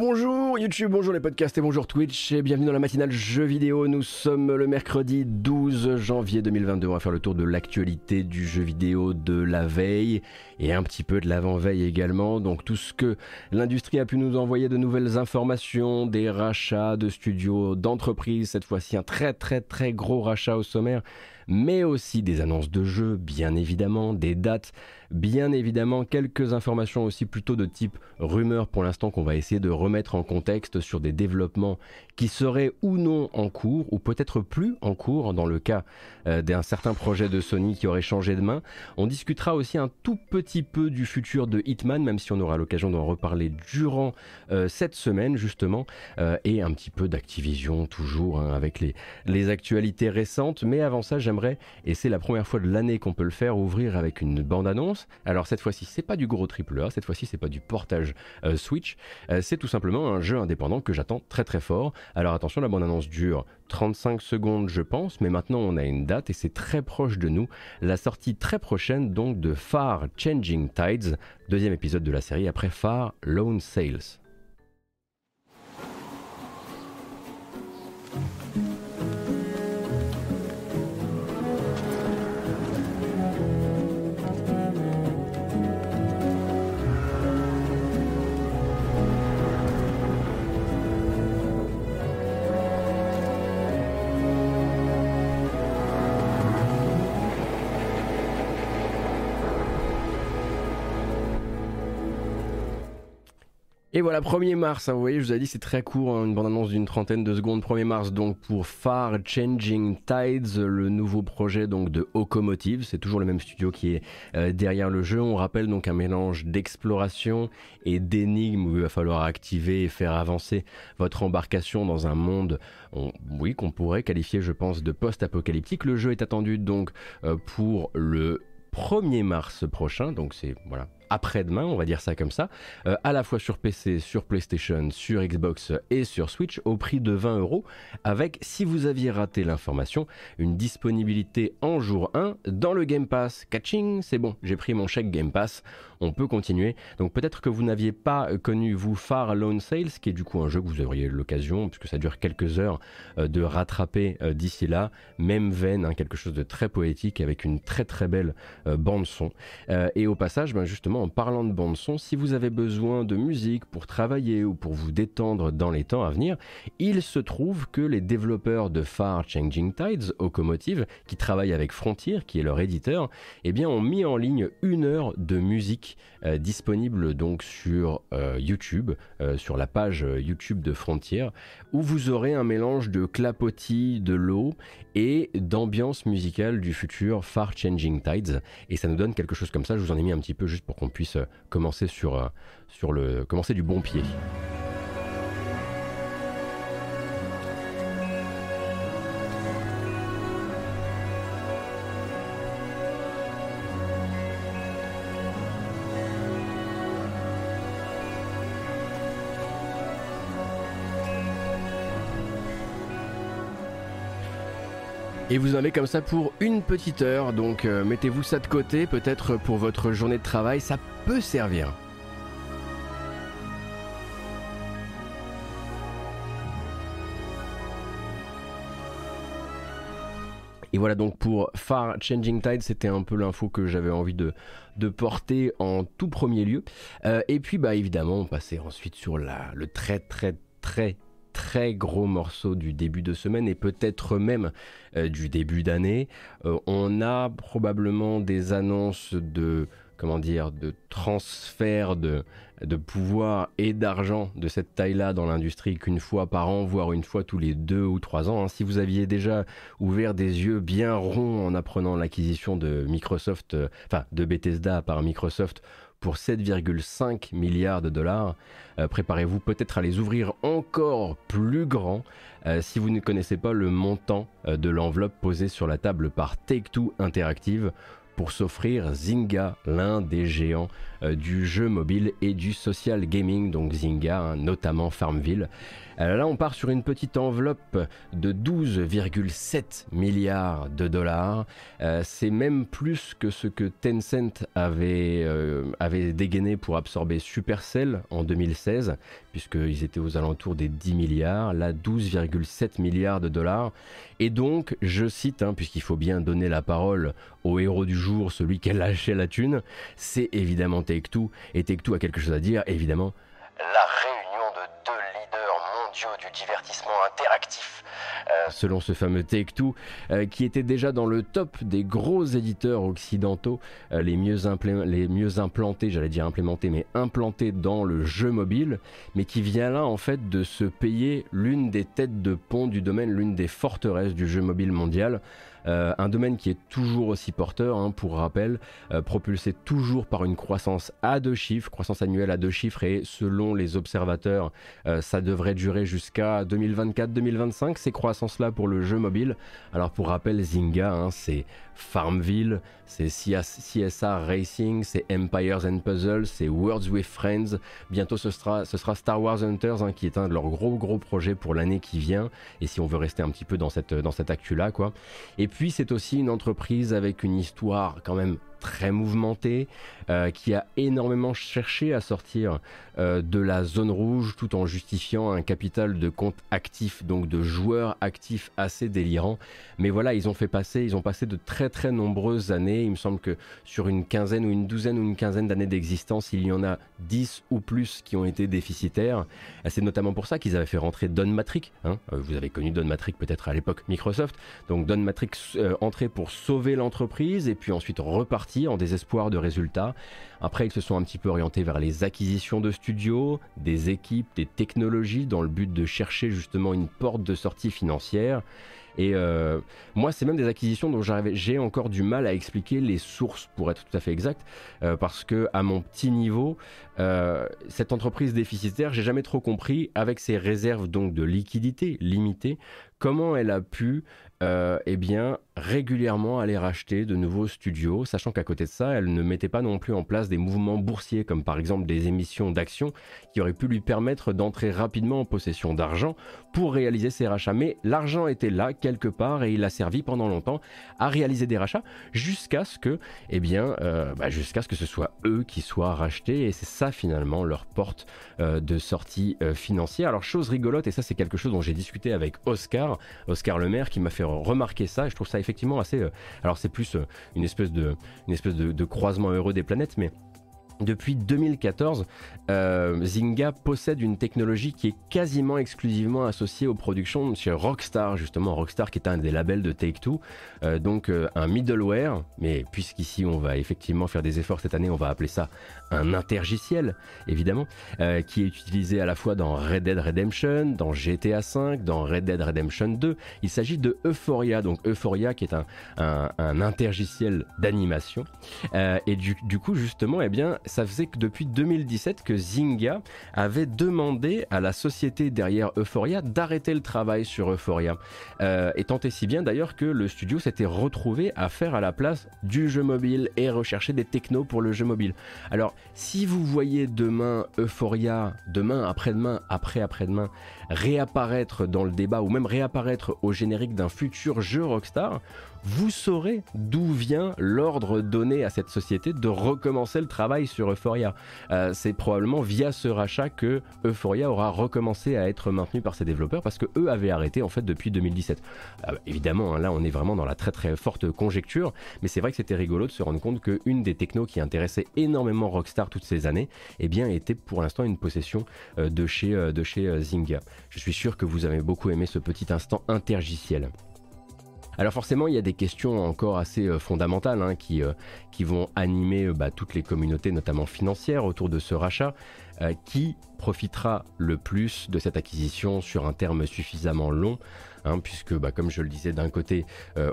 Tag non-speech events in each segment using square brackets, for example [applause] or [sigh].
bonjour YouTube, bonjour les podcasts et bonjour Twitch et bienvenue dans la matinale jeux vidéo. Nous sommes le mercredi 12 janvier 2022. On va faire le tour de l'actualité du jeu vidéo de la veille et un petit peu de l'avant-veille également. Donc tout ce que l'industrie a pu nous envoyer de nouvelles informations, des rachats de studios, d'entreprises. Cette fois-ci un très très très gros rachat au sommaire mais aussi des annonces de jeux, bien évidemment, des dates, bien évidemment, quelques informations aussi plutôt de type rumeur pour l'instant qu'on va essayer de remettre en contexte sur des développements qui seraient ou non en cours, ou peut-être plus en cours dans le cas euh, d'un certain projet de Sony qui aurait changé de main. On discutera aussi un tout petit peu du futur de Hitman, même si on aura l'occasion d'en reparler durant euh, cette semaine justement, euh, et un petit peu d'Activision toujours hein, avec les, les actualités récentes. Mais avant ça, j'aimerais et c'est la première fois de l'année qu'on peut le faire, ouvrir avec une bande-annonce. Alors cette fois-ci, c'est pas du gros triple A, cette fois-ci, c'est pas du portage euh, Switch, euh, c'est tout simplement un jeu indépendant que j'attends très très fort. Alors attention, la bande-annonce dure 35 secondes, je pense, mais maintenant on a une date et c'est très proche de nous. La sortie très prochaine donc de Far Changing Tides, deuxième épisode de la série après Far Lone Sales. Et voilà, 1er mars, hein, vous voyez, je vous ai dit c'est très court, hein, une bande-annonce d'une trentaine de secondes. 1er mars donc pour Far Changing Tides, le nouveau projet donc de Okomotive. C'est toujours le même studio qui est euh, derrière le jeu. On rappelle donc un mélange d'exploration et d'énigmes où il va falloir activer et faire avancer votre embarcation dans un monde, oui, qu'on pourrait qualifier, je pense, de post-apocalyptique. Le jeu est attendu donc euh, pour le 1er mars prochain, donc c'est voilà après-demain, on va dire ça comme ça, euh, à la fois sur PC, sur PlayStation, sur Xbox et sur Switch au prix de 20 euros, avec, si vous aviez raté l'information, une disponibilité en jour 1 dans le Game Pass. Catching, c'est bon, j'ai pris mon chèque Game Pass, on peut continuer. Donc peut-être que vous n'aviez pas connu, vous, Far Lone Sales, qui est du coup un jeu que vous auriez l'occasion, puisque ça dure quelques heures, euh, de rattraper euh, d'ici là. Même veine, hein, quelque chose de très poétique, avec une très très belle bande son. et au passage, ben, justement, en parlant de bande son, si vous avez besoin de musique pour travailler ou pour vous détendre dans les temps à venir, il se trouve que les développeurs de Far Changing Tides, Okomotive, qui travaillent avec Frontier, qui est leur éditeur, eh bien, ont mis en ligne une heure de musique euh, disponible donc sur euh, YouTube, euh, sur la page YouTube de Frontier, où vous aurez un mélange de clapotis, de l'eau et d'ambiance musicale du futur Far Changing Tides. Et ça nous donne quelque chose comme ça. Je vous en ai mis un petit peu juste pour qu'on puisse commencer sur le commencer du bon pied. Et vous en avez comme ça pour une petite heure, donc euh, mettez-vous ça de côté, peut-être pour votre journée de travail, ça peut servir. Et voilà donc pour Far Changing Tide, c'était un peu l'info que j'avais envie de, de, porter en tout premier lieu. Euh, et puis bah évidemment on passait ensuite sur la, le très très très très gros morceau du début de semaine et peut-être même euh, du début d'année. Euh, on a probablement des annonces de comment dire de transfert de, de pouvoir et d'argent de cette taille-là dans l'industrie qu'une fois par an, voire une fois tous les deux ou trois ans. Hein. Si vous aviez déjà ouvert des yeux bien ronds en apprenant l'acquisition de Microsoft, euh, enfin de Bethesda par Microsoft pour 7,5 milliards de dollars. Euh, préparez-vous peut-être à les ouvrir encore plus grands euh, si vous ne connaissez pas le montant euh, de l'enveloppe posée sur la table par Take-Two Interactive pour s'offrir Zynga, l'un des géants du jeu mobile et du social gaming, donc Zynga, hein, notamment Farmville. Là, on part sur une petite enveloppe de 12,7 milliards de dollars. c'est même plus que ce que Tencent avait, avait dégainé pour absorber Supercell en 2016, puisqu'ils étaient aux alentours des 10 milliards. Là, 12,7 milliards de dollars. Et donc, je cite, hein, puisqu'il faut bien donner la parole au héros du jour, celui qui a lâché la thune, c'est évidemment Take-Two. Et Take-Two a quelque chose à dire, évidemment. Du divertissement interactif euh, selon ce fameux Take-Two, euh, qui était déjà dans le top des gros éditeurs occidentaux, euh, les, mieux les mieux implantés, j'allais dire implémentés, mais implantés dans le jeu mobile, mais qui vient là en fait de se payer l'une des têtes de pont du domaine, l'une des forteresses du jeu mobile mondial. Euh, un domaine qui est toujours aussi porteur, hein, pour rappel, euh, propulsé toujours par une croissance à deux chiffres, croissance annuelle à deux chiffres, et selon les observateurs, euh, ça devrait durer jusqu'à 2024-2025, ces croissances-là pour le jeu mobile. Alors pour rappel, Zynga, hein, c'est Farmville, c'est CSR Racing, c'est Empires and Puzzles, c'est Words with Friends. Bientôt ce sera, Star Wars Hunters hein, qui est un de leurs gros gros projets pour l'année qui vient. Et si on veut rester un petit peu dans cette, dans cette actu-là, quoi. Puis c'est aussi une entreprise avec une histoire quand même très mouvementé, euh, qui a énormément cherché à sortir euh, de la zone rouge tout en justifiant un capital de compte actifs, donc de joueurs actifs assez délirant. Mais voilà, ils ont fait passer, ils ont passé de très très nombreuses années. Il me semble que sur une quinzaine ou une douzaine ou une quinzaine d'années d'existence, il y en a 10 ou plus qui ont été déficitaires. C'est notamment pour ça qu'ils avaient fait rentrer Don Matrix. Hein. Euh, vous avez connu Don Matrix peut-être à l'époque Microsoft. Donc Don Matrix entré pour sauver l'entreprise et puis ensuite repartir en désespoir de résultats. Après, ils se sont un petit peu orientés vers les acquisitions de studios, des équipes, des technologies, dans le but de chercher justement une porte de sortie financière. Et euh, moi, c'est même des acquisitions dont j'ai encore du mal à expliquer les sources, pour être tout à fait exact, euh, parce que à mon petit niveau, euh, cette entreprise déficitaire, j'ai jamais trop compris, avec ses réserves donc de liquidité limitées, comment elle a pu eh bien, régulièrement aller racheter de nouveaux studios, sachant qu'à côté de ça, elle ne mettait pas non plus en place des mouvements boursiers, comme par exemple des émissions d'actions, qui auraient pu lui permettre d'entrer rapidement en possession d'argent pour réaliser ses rachats. Mais l'argent était là quelque part et il a servi pendant longtemps à réaliser des rachats jusqu'à ce que, eh bien, euh, bah, jusqu'à ce que ce soit eux qui soient rachetés et c'est ça finalement leur porte euh, de sortie financière. Alors chose rigolote et ça c'est quelque chose dont j'ai discuté avec Oscar, Oscar Lemaire, qui m'a fait remarquer ça. Je trouve ça effectivement assez. Euh, alors c'est plus euh, une espèce de, une espèce de croisement heureux des planètes, mais depuis 2014, euh, Zynga possède une technologie qui est quasiment exclusivement associée aux productions chez Rockstar, justement Rockstar qui est un des labels de Take-Two, donc un middleware, mais puisqu'ici on va effectivement faire des efforts cette année, on va appeler ça un intergiciel, évidemment, qui est utilisé à la fois dans Red Dead Redemption, dans GTA V, dans Red Dead Redemption 2. Il s'agit de Euphoria, donc Euphoria qui est un, un, intergiciel d'animation, et du, du, coup justement, eh bien, ça faisait que depuis 2017 que Zynga avait demandé à la société derrière Euphoria d'arrêter le travail sur Euphoria. Euh, et tant et si bien d'ailleurs que le studio s'était retrouvé à faire à la place du jeu mobile et rechercher des technos pour le jeu mobile. Alors, si vous voyez demain Euphoria, demain, après-demain, après-après-demain, réapparaître dans le débat ou même réapparaître au générique d'un futur jeu Rockstar, vous saurez d'où vient l'ordre donné à cette société de recommencer le travail sur Euphoria. Euh, c'est probablement via ce rachat que Euphoria aura recommencé à être maintenu par ses développeurs parce que eux avaient arrêté en fait depuis 2017. Euh, évidemment, hein, là on est vraiment dans la très très forte conjecture, mais c'est vrai que c'était rigolo de se rendre compte qu'une des technos qui intéressait énormément Rockstar toutes ces années, eh bien était pour l'instant une possession euh, de chez, de chez Zynga. Je suis sûr que vous avez beaucoup aimé ce petit instant intergiciel. Alors forcément, il y a des questions encore assez euh, fondamentales hein, qui, euh, qui vont animer euh, bah, toutes les communautés, notamment financières, autour de ce rachat. qui profitera le plus de cette acquisition sur un terme suffisamment long hein, puisque bah, comme je le disais d'un côté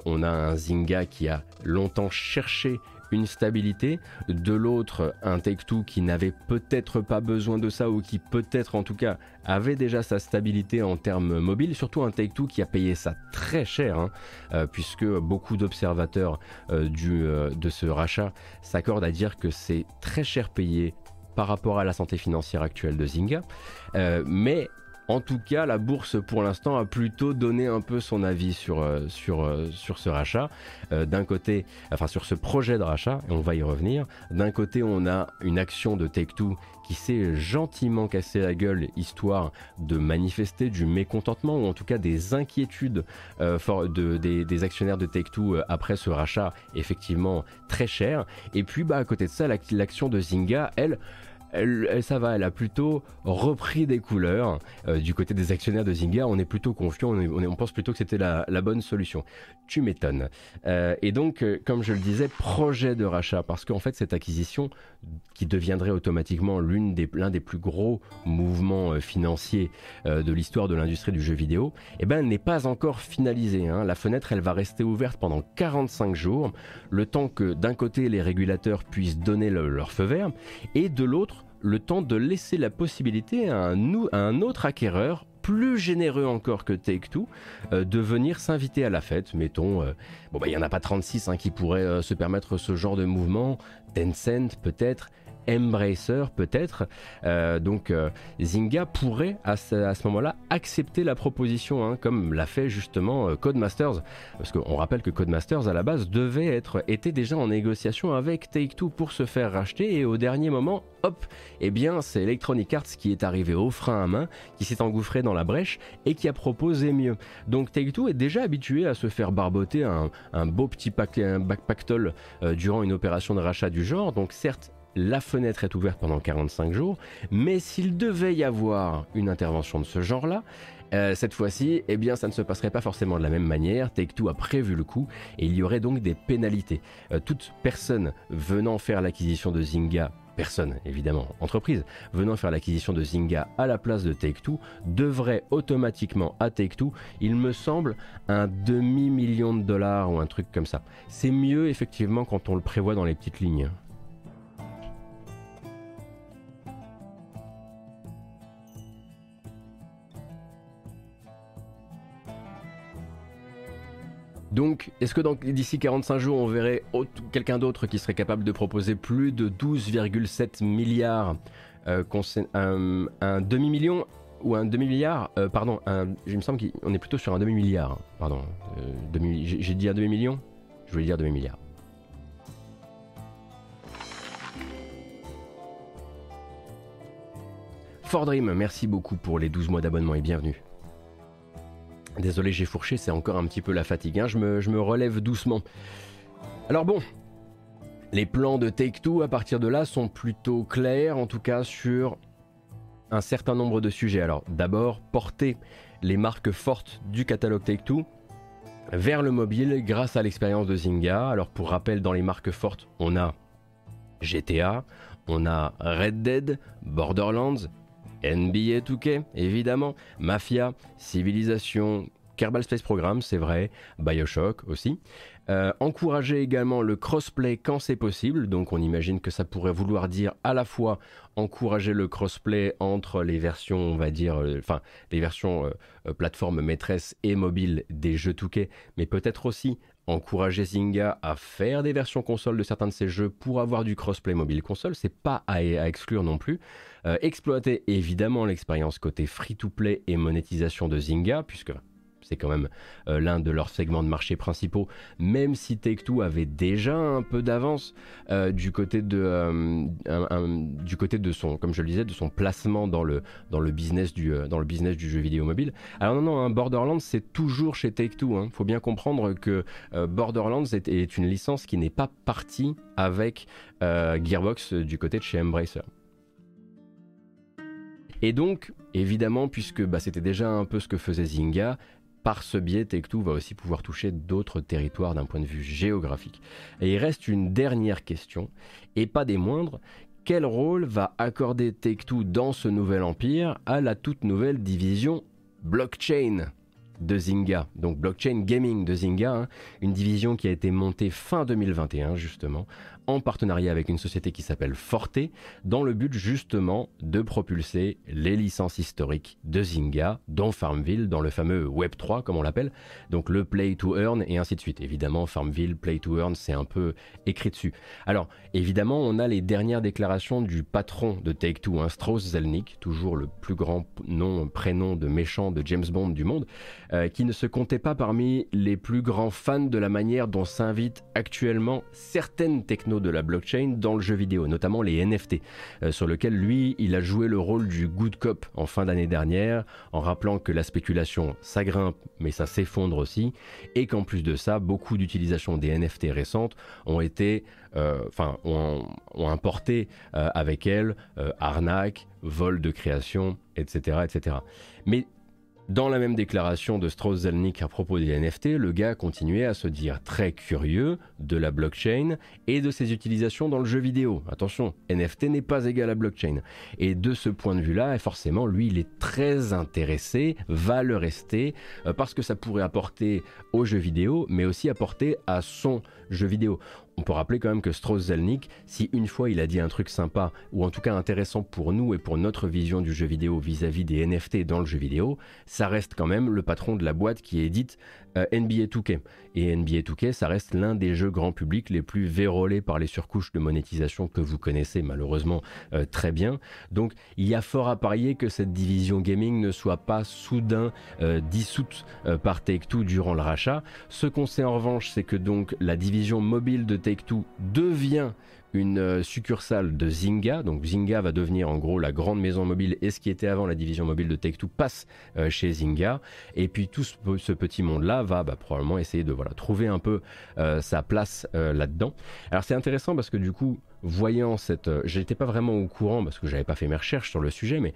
on a un Zynga qui a longtemps cherché une stabilité, de l'autre un Take-Two qui n'avait peut-être pas besoin de ça ou qui peut-être en tout cas avait déjà sa stabilité en termes mobiles, surtout un Take-Two qui a payé ça très cher, hein, euh, puisque beaucoup d'observateurs euh, euh, de ce rachat s'accordent à dire que c'est très cher payé par rapport à la santé financière actuelle de Zynga, mais En tout cas, la bourse pour l'instant a plutôt donné un peu son avis sur, euh, sur, euh, sur ce rachat. Euh, d'un côté, enfin sur ce projet de rachat, et on va y revenir. D'un côté, on a une action de Take-Two qui s'est gentiment cassé la gueule histoire de manifester du mécontentement ou en tout cas des inquiétudes de, des, actionnaires de Take-Two après ce rachat effectivement très cher. Et puis bah, à côté de ça, l'action de Zynga, elle, elle, ça va, elle a plutôt repris des couleurs. Euh, du côté des actionnaires de Zynga, on est plutôt confiant, on, pense plutôt que c'était la, bonne solution. Tu m'étonnes. Euh, et donc, euh, comme je le disais, projet de rachat, parce qu'en fait, cette acquisition, qui deviendrait automatiquement l'un des, des, plus gros mouvements financiers de l'histoire de l'industrie du jeu vidéo, eh ben, n'est pas encore finalisée. Hein. La fenêtre, elle va rester ouverte pendant 45 jours, le temps que d'un côté, les régulateurs puissent donner leur feu vert, et de l'autre, le temps de laisser la possibilité à un, autre acquéreur plus généreux encore que Take-Two euh, de venir s'inviter à la fête. Mettons, euh, bon bah il n'y en a pas 36 hein, qui pourraient euh, se permettre ce genre de mouvement. Tencent peut-être, Embracer peut-être. Euh, donc euh, Zynga pourrait à ce, moment-là accepter la proposition, hein, comme l'a fait justement euh, Codemasters, parce qu'on rappelle que Codemasters à la base devait être était déjà en négociation avec Take-Two pour se faire racheter et au dernier moment, hop, eh bien c'est Electronic Arts qui est arrivé au frein à main, qui s'est engouffré dans la brèche et qui a proposé mieux. Donc Take-Two est déjà habitué à se faire barboter un, beau petit pack, un backpactol durant une opération de rachat du genre. Donc certes, la fenêtre est ouverte pendant 45 jours, mais s'il devait y avoir une intervention de ce genre-là, euh, cette fois-ci, eh bien, ça ne se passerait pas forcément de la même manière. Take-Two a prévu le coup et il y aurait donc des pénalités. Euh, toute personne venant faire l'acquisition de Zynga personne évidemment, entreprise, venant faire l'acquisition de Zynga à la place de Take-Two, devrait automatiquement à Take-Two, il me semble, un demi-million de dollars ou un truc comme ça. C'est mieux effectivement quand on le prévoit dans les petites lignes. Donc, est-ce que d'ici 45 jours, on verrait quelqu'un d'autre qui serait capable de proposer plus de 12,7 milliards, euh, un, demi-million ou un demi-milliard euh, Pardon, il me semble qu'on est plutôt sur un demi-milliard. Pardon, euh, j'ai dit un demi-million? Je voulais dire demi-milliard. Ford Dream, merci beaucoup pour les 12 mois d'abonnement et bienvenue. Désolé, j'ai fourché, c'est encore un petit peu la fatigue. Hein. Je, me, relève doucement. Alors bon, les plans de Take-Two à partir de là sont plutôt clairs, en tout cas sur un certain nombre de sujets. Alors d'abord, porter les marques fortes du catalogue Take-Two vers le mobile grâce à l'expérience de Zynga. Alors pour rappel, dans les marques fortes, on a GTA, on a Red Dead, Borderlands, NBA 2K, évidemment, Mafia, Civilisation, Kerbal Space Program, c'est vrai, Bioshock aussi. Euh, encourager également le crossplay quand c'est possible, donc on imagine que ça pourrait vouloir dire à la fois encourager le crossplay entre les versions, on va dire, euh, enfin les versions euh, plateforme maîtresse et mobile des jeux Touquet, mais peut-être aussi encourager Zynga à faire des versions console de certains de ses jeux pour avoir du crossplay mobile console, c'est pas à, exclure non plus. Exploiter évidemment l'expérience côté free-to-play et monétisation de Zynga, puisque c'est quand même euh, l'un de leurs segments de marché principaux, même si Take-Two avait déjà un peu d'avance euh, du côté de euh, du côté de son, comme je disais, de son placement dans le dans le business du dans le business du jeu vidéo mobile. Alors non non, hein, Borderlands c'est toujours chez Take-Two. Il hein. faut bien comprendre que Borderlands est, une licence qui n'est pas partie avec Gearbox du côté de chez Embracer. Et donc, évidemment, puisque bah, c'était déjà un peu ce que faisait Zynga, par ce biais, Take-Two va aussi pouvoir toucher d'autres territoires d'un point de vue géographique. Et il reste une dernière question, et pas des moindres. Quel rôle va accorder Take-Two dans ce nouvel empire à la toute nouvelle division blockchain de Zynga, donc blockchain gaming de Zynga, hein, une division qui a été montée fin 2021 justement, en partenariat avec une société qui s'appelle Forte, dans le but justement de propulser les licences historiques de Zynga dans Farmville, dans le fameux Web 3 comme on l'appelle, donc le Play to Earn et ainsi de suite. Évidemment, Farmville, Play to Earn, c'est un peu écrit dessus. Alors, évidemment, on a les dernières déclarations du patron de Take-Two, hein, Strauss Zelnick, toujours le plus grand nom, prénom de méchant de James Bond du monde, euh, qui ne se comptait pas parmi les plus grands fans de la manière dont s'invitent actuellement certaines de la blockchain dans le jeu vidéo, notamment les NFT, euh, sur lequel lui, il a joué le rôle du good cop en fin d'année dernière, en rappelant que la spéculation, ça grimpe, mais ça s'effondre aussi, et qu'en plus de ça, beaucoup d'utilisations des NFT récentes ont été, euh, enfin, ont, importé avec elles arnaque, vol de création, etc., etc. Mais dans la même déclaration de Strauss-Zelnick à propos des NFT, le gars continuait à se dire très curieux de la blockchain et de ses utilisations dans le jeu vidéo. Attention, NFT n'est pas égal à blockchain. Et de ce point de vue-là, forcément, lui, il est très intéressé, va le rester, euh, parce que ça pourrait apporter au jeu vidéo, mais aussi apporter à son jeu vidéo. On peut rappeler quand même que Strauss-Zelnick, si une fois il a dit un truc sympa, ou en tout cas intéressant pour nous et pour notre vision du jeu vidéo vis-à-vis des NFT dans le jeu vidéo, ça reste quand même le patron de la boîte qui édite euh, NBA 2K. Et NBA 2K, ça reste l'un des jeux grand public les plus vérolés par les surcouches de monétisation que vous connaissez malheureusement euh, très bien. Donc il y a fort à parier que cette division gaming ne soit pas soudain euh, dissoute par Take-Two durant le rachat. Ce qu'on sait en revanche, c'est que donc la division mobile de Take-Two devient une euh, succursale de Zynga. Donc Zynga va devenir en gros la grande maison mobile et ce qui était avant la division mobile de Take-Two passe euh, chez Zynga. Et puis tout ce, petit monde-là va bah, probablement essayer de voilà, trouver un peu euh, sa place là-dedans. Alors c'est intéressant parce que du coup, voyant cette, j'étais pas vraiment au courant parce que j'avais pas fait mes recherches sur le sujet, mais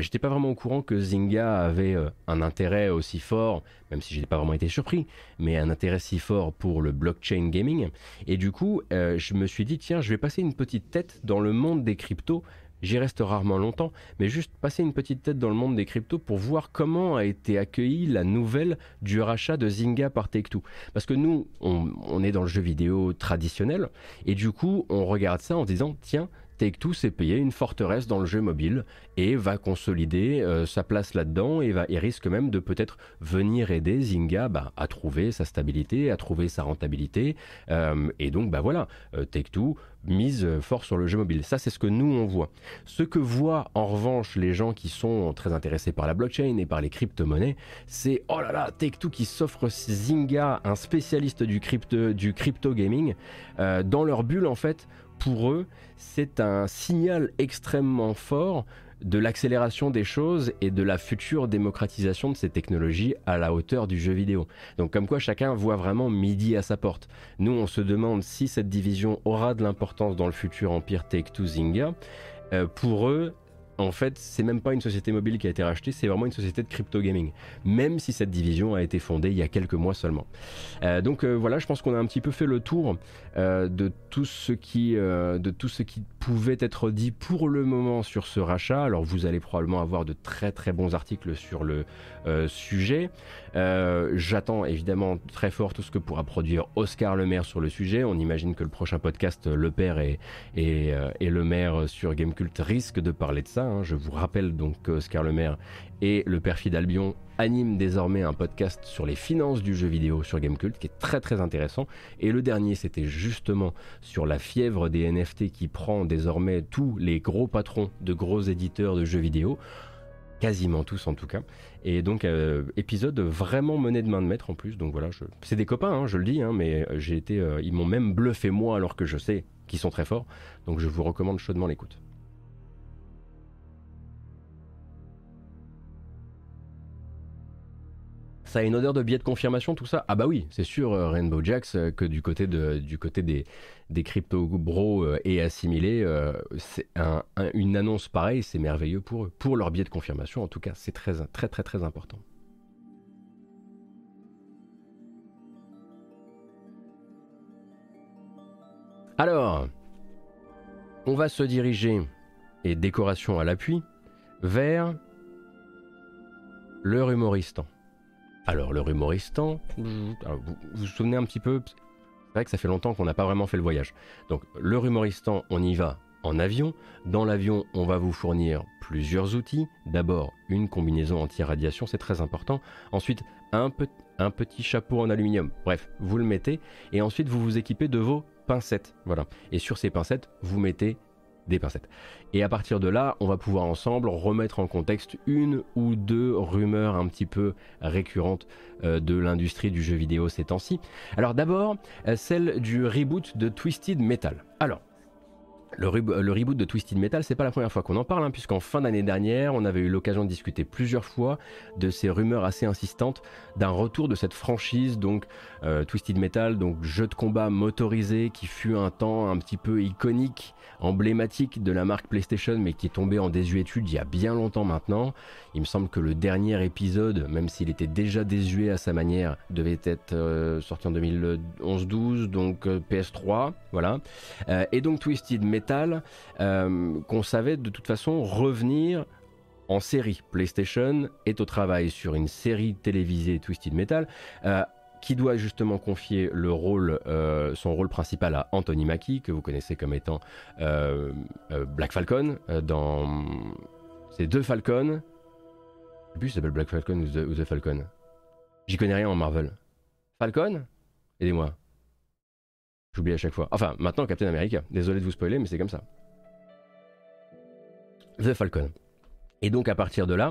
j'étais pas vraiment au courant que Zynga avait un intérêt aussi fort, même si j'ai pas vraiment été surpris, mais un intérêt si fort pour le blockchain gaming. Et du coup, je me suis dit tiens, je vais passer une petite tête dans le monde des cryptos J'y reste rarement longtemps, mais juste passer une petite tête dans le monde des cryptos pour voir comment a été accueillie la nouvelle du rachat de Zynga par Take-Two. Parce que nous, on, est dans le jeu vidéo traditionnel, et du coup, on regarde ça en disant, tiens, Take-Two s'est payé une forteresse dans le jeu mobile et va consolider euh, sa place là-dedans et, risque même de peut-être venir aider Zynga bah, à trouver sa stabilité, à trouver sa rentabilité. Euh, et donc, bah voilà, euh, Take-Two mise fort sur le jeu mobile. Ça, c'est ce que nous, on voit. Ce que voient en revanche les gens qui sont très intéressés par la blockchain et par les crypto-monnaies, c'est oh là là, Take-Two qui s'offre Zynga, un spécialiste du crypto, du crypto gaming, dans leur bulle en fait pour eux, c'est un signal extrêmement fort de l'accélération des choses et de la future démocratisation de ces technologies à la hauteur du jeu vidéo. Donc comme quoi chacun voit vraiment midi à sa porte. Nous on se demande si cette division aura de l'importance dans le futur empire Take-Two Zynga. Euh, pour eux, en fait, c'est même pas une société mobile qui a été rachetée, c'est vraiment une société de crypto gaming. Même si cette division a été fondée il y a quelques mois seulement. Euh, donc euh, voilà, je pense qu'on a un petit peu fait le tour euh, de tout ce qui, pouvait être dit pour le moment sur ce rachat. Alors vous allez probablement avoir de très très bons articles sur le sujet. J'attends évidemment très fort tout ce que pourra produire Oscar Le Maire sur le sujet. On imagine que le prochain podcast Le Père et Le Maire sur Gamecult risque de parler de ça. Hein. Je vous rappelle donc que Oscar Lemaire et le perfide Albion animent désormais un podcast sur les finances du jeu vidéo sur Gamecult qui est très très intéressant. Et le dernier, c'était justement sur la fièvre des NFT qui prend désormais tous les gros patrons de gros éditeurs de jeux vidéo quasiment tous en tout cas. Et donc euh, épisode vraiment mené de main de maître en plus. Donc voilà, c'est des copains, hein, je le dis, hein, mais j'ai été, euh, ils m'ont même bluffé moi alors que je sais qu'ils sont très forts. Donc je vous recommande chaudement l'écoute. Ça a une odeur de billet de confirmation, tout ça? Ah bah oui, c'est sûr, euh, Rainbow Jacks, euh, que du côté, du côté des, des crypto bros euh, et assimilés, c'est une annonce pareille, c'est merveilleux pour eux. Pour leur billet de confirmation, en tout cas, c'est très très très très important. Alors, on va se diriger, et décoration à l'appui, vers le humoristan. Alors, le humoristan, vous, vous souvenez un petit peu C'est vrai que ça fait longtemps qu'on n'a pas vraiment fait le voyage. Donc le rumoristan, on y va en avion. Dans l'avion, on va vous fournir plusieurs outils. D'abord, une combinaison anti-radiation, c'est très important. Ensuite, un, un petit chapeau en aluminium. Bref, vous le mettez. Et ensuite, vous vous équipez de vos pincettes. Voilà. Et sur ces pincettes, vous mettez des pincettes. Et à partir de là, on va pouvoir ensemble remettre en contexte une ou deux rumeurs un petit peu récurrentes euh, de l'industrie du jeu vidéo ces temps-ci. Alors d'abord, euh, celle du reboot de Twisted Metal. Alors, le, reboot de Twisted Metal, c'est pas la première fois qu'on en parle, hein, puisqu'en fin d'année dernière, on avait eu l'occasion de discuter plusieurs fois de ces rumeurs assez insistantes d'un retour de cette franchise, donc euh, Twisted Metal, donc jeu de combat motorisé qui fut un temps un petit peu iconique, emblématique de la marque PlayStation, mais qui est tombé en désuétude il y a bien longtemps maintenant. Il me semble que le dernier épisode, même s'il était déjà désuet à sa manière, devait être euh, sorti en 2011-12, donc euh, PS3, voilà. et donc Twisted Metal, qu'on savait de toute façon revenir en série. PlayStation est au travail sur une série télévisée Twisted Metal. Euh, qui doit justement confier le rôle, euh, son rôle principal à Anthony Mackie, que vous connaissez comme étant euh, Black Falcon, dans ces deux Falcons. Je sais plus s'appelle Black Falcon ou ou The Falcon. J'y connais rien en Marvel. Falcon? Aidez-moi. J'oublie à chaque fois. Enfin, maintenant Captain America. Désolé de vous spoiler, mais c'est comme ça. The Falcon. Et donc à partir de là,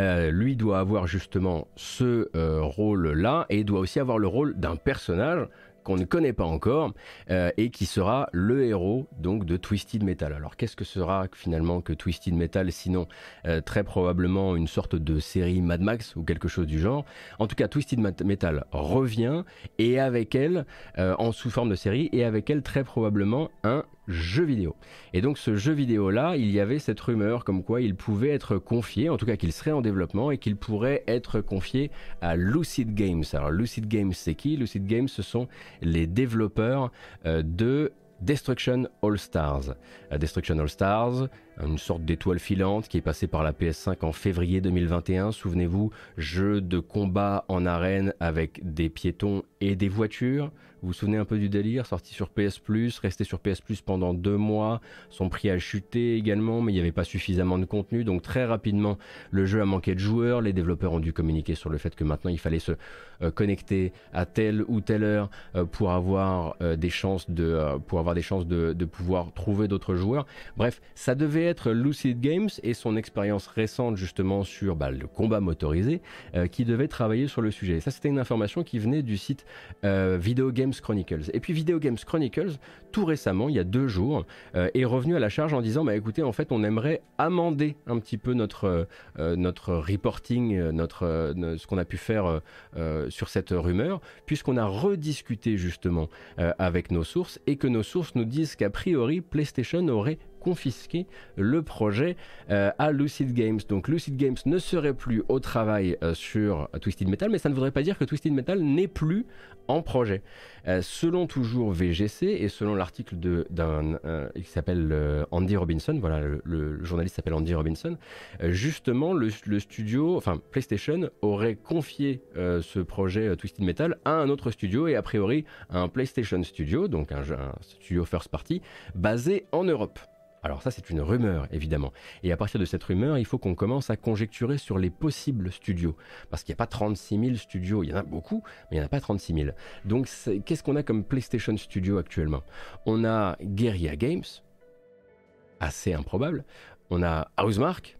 euh, lui doit avoir justement ce euh, rôle-là et doit aussi avoir le rôle d'un personnage qu'on ne connaît pas encore euh, et qui sera le héros donc de Twisted Metal. Alors qu'est-ce que sera finalement que Twisted Metal sinon très probablement une sorte de série Mad Max ou quelque chose du genre? En tout cas Twisted Metal revient et avec elle en sous forme de série et avec elle très probablement un jeu vidéo. Et donc ce jeu vidéo là, il y avait cette rumeur comme quoi il pouvait être confié, en tout cas qu'il serait en développement et qu'il pourrait être confié à Lucid Games. Alors Lucid Games c'est qui? Lucid Games ce sont les développeurs euh, de Destruction All Stars. Euh, Destruction All Stars, une sorte d'étoile filante qui est passée par la PS5 en février 2021. Souvenez-vous, jeu de combat en arène avec des piétons et des voitures. Vous vous souvenez un peu du délire, sorti sur PS Plus, resté sur PS Plus pendant deux mois. Son prix a chuté également, mais il n'y avait pas suffisamment de contenu. Donc très rapidement, le jeu a manqué de joueurs. Les développeurs ont dû communiquer sur le fait que maintenant il fallait se euh, connecter à telle ou telle heure euh, pour avoir euh, des chances de pour avoir des chances de, de pouvoir trouver d'autres joueurs. Bref, ça devait être Lucid Games et son expérience récente justement sur bah, le combat motorisé qui devait travailler sur le sujet. ça, c'était une information qui venait du site Video Games Chronicles. Et puis Video Games Chronicles, tout récemment, il y a deux jours, euh, est revenu à la charge en disant, bah écoutez, en fait, on aimerait amender un petit peu notre, euh, notre reporting, euh, notre, ce qu'on a pu faire sur cette rumeur, puisqu'on a rediscuté justement avec nos sources et que nos sources nous disent qu'a priori, PlayStation aurait confisqué le projet à Lucid Games. Donc Lucid Games ne serait plus au travail sur Twisted Metal, mais ça ne voudrait pas dire que Twisted Metal n'est plus en projet. Euh, selon toujours VGC et selon l'article d'un euh, qui s'appelle euh, Andy Robinson, voilà, le, journaliste s'appelle Andy Robinson, justement le, studio, enfin PlayStation aurait confié ce projet Twisted Metal à un autre studio et a priori à un PlayStation Studio, donc un studio first party, basé en Europe. Alors ça c'est une rumeur évidemment. Et à partir de cette rumeur, il faut qu'on commence à conjecturer sur les possibles studios. Parce qu'il n'y a pas 36 000 studios, il y en a beaucoup, mais il n'y en a pas 36 000. Donc qu'est-ce qu'on a comme PlayStation Studio actuellement? On a Guerrilla Games, assez improbable. On a Housemark,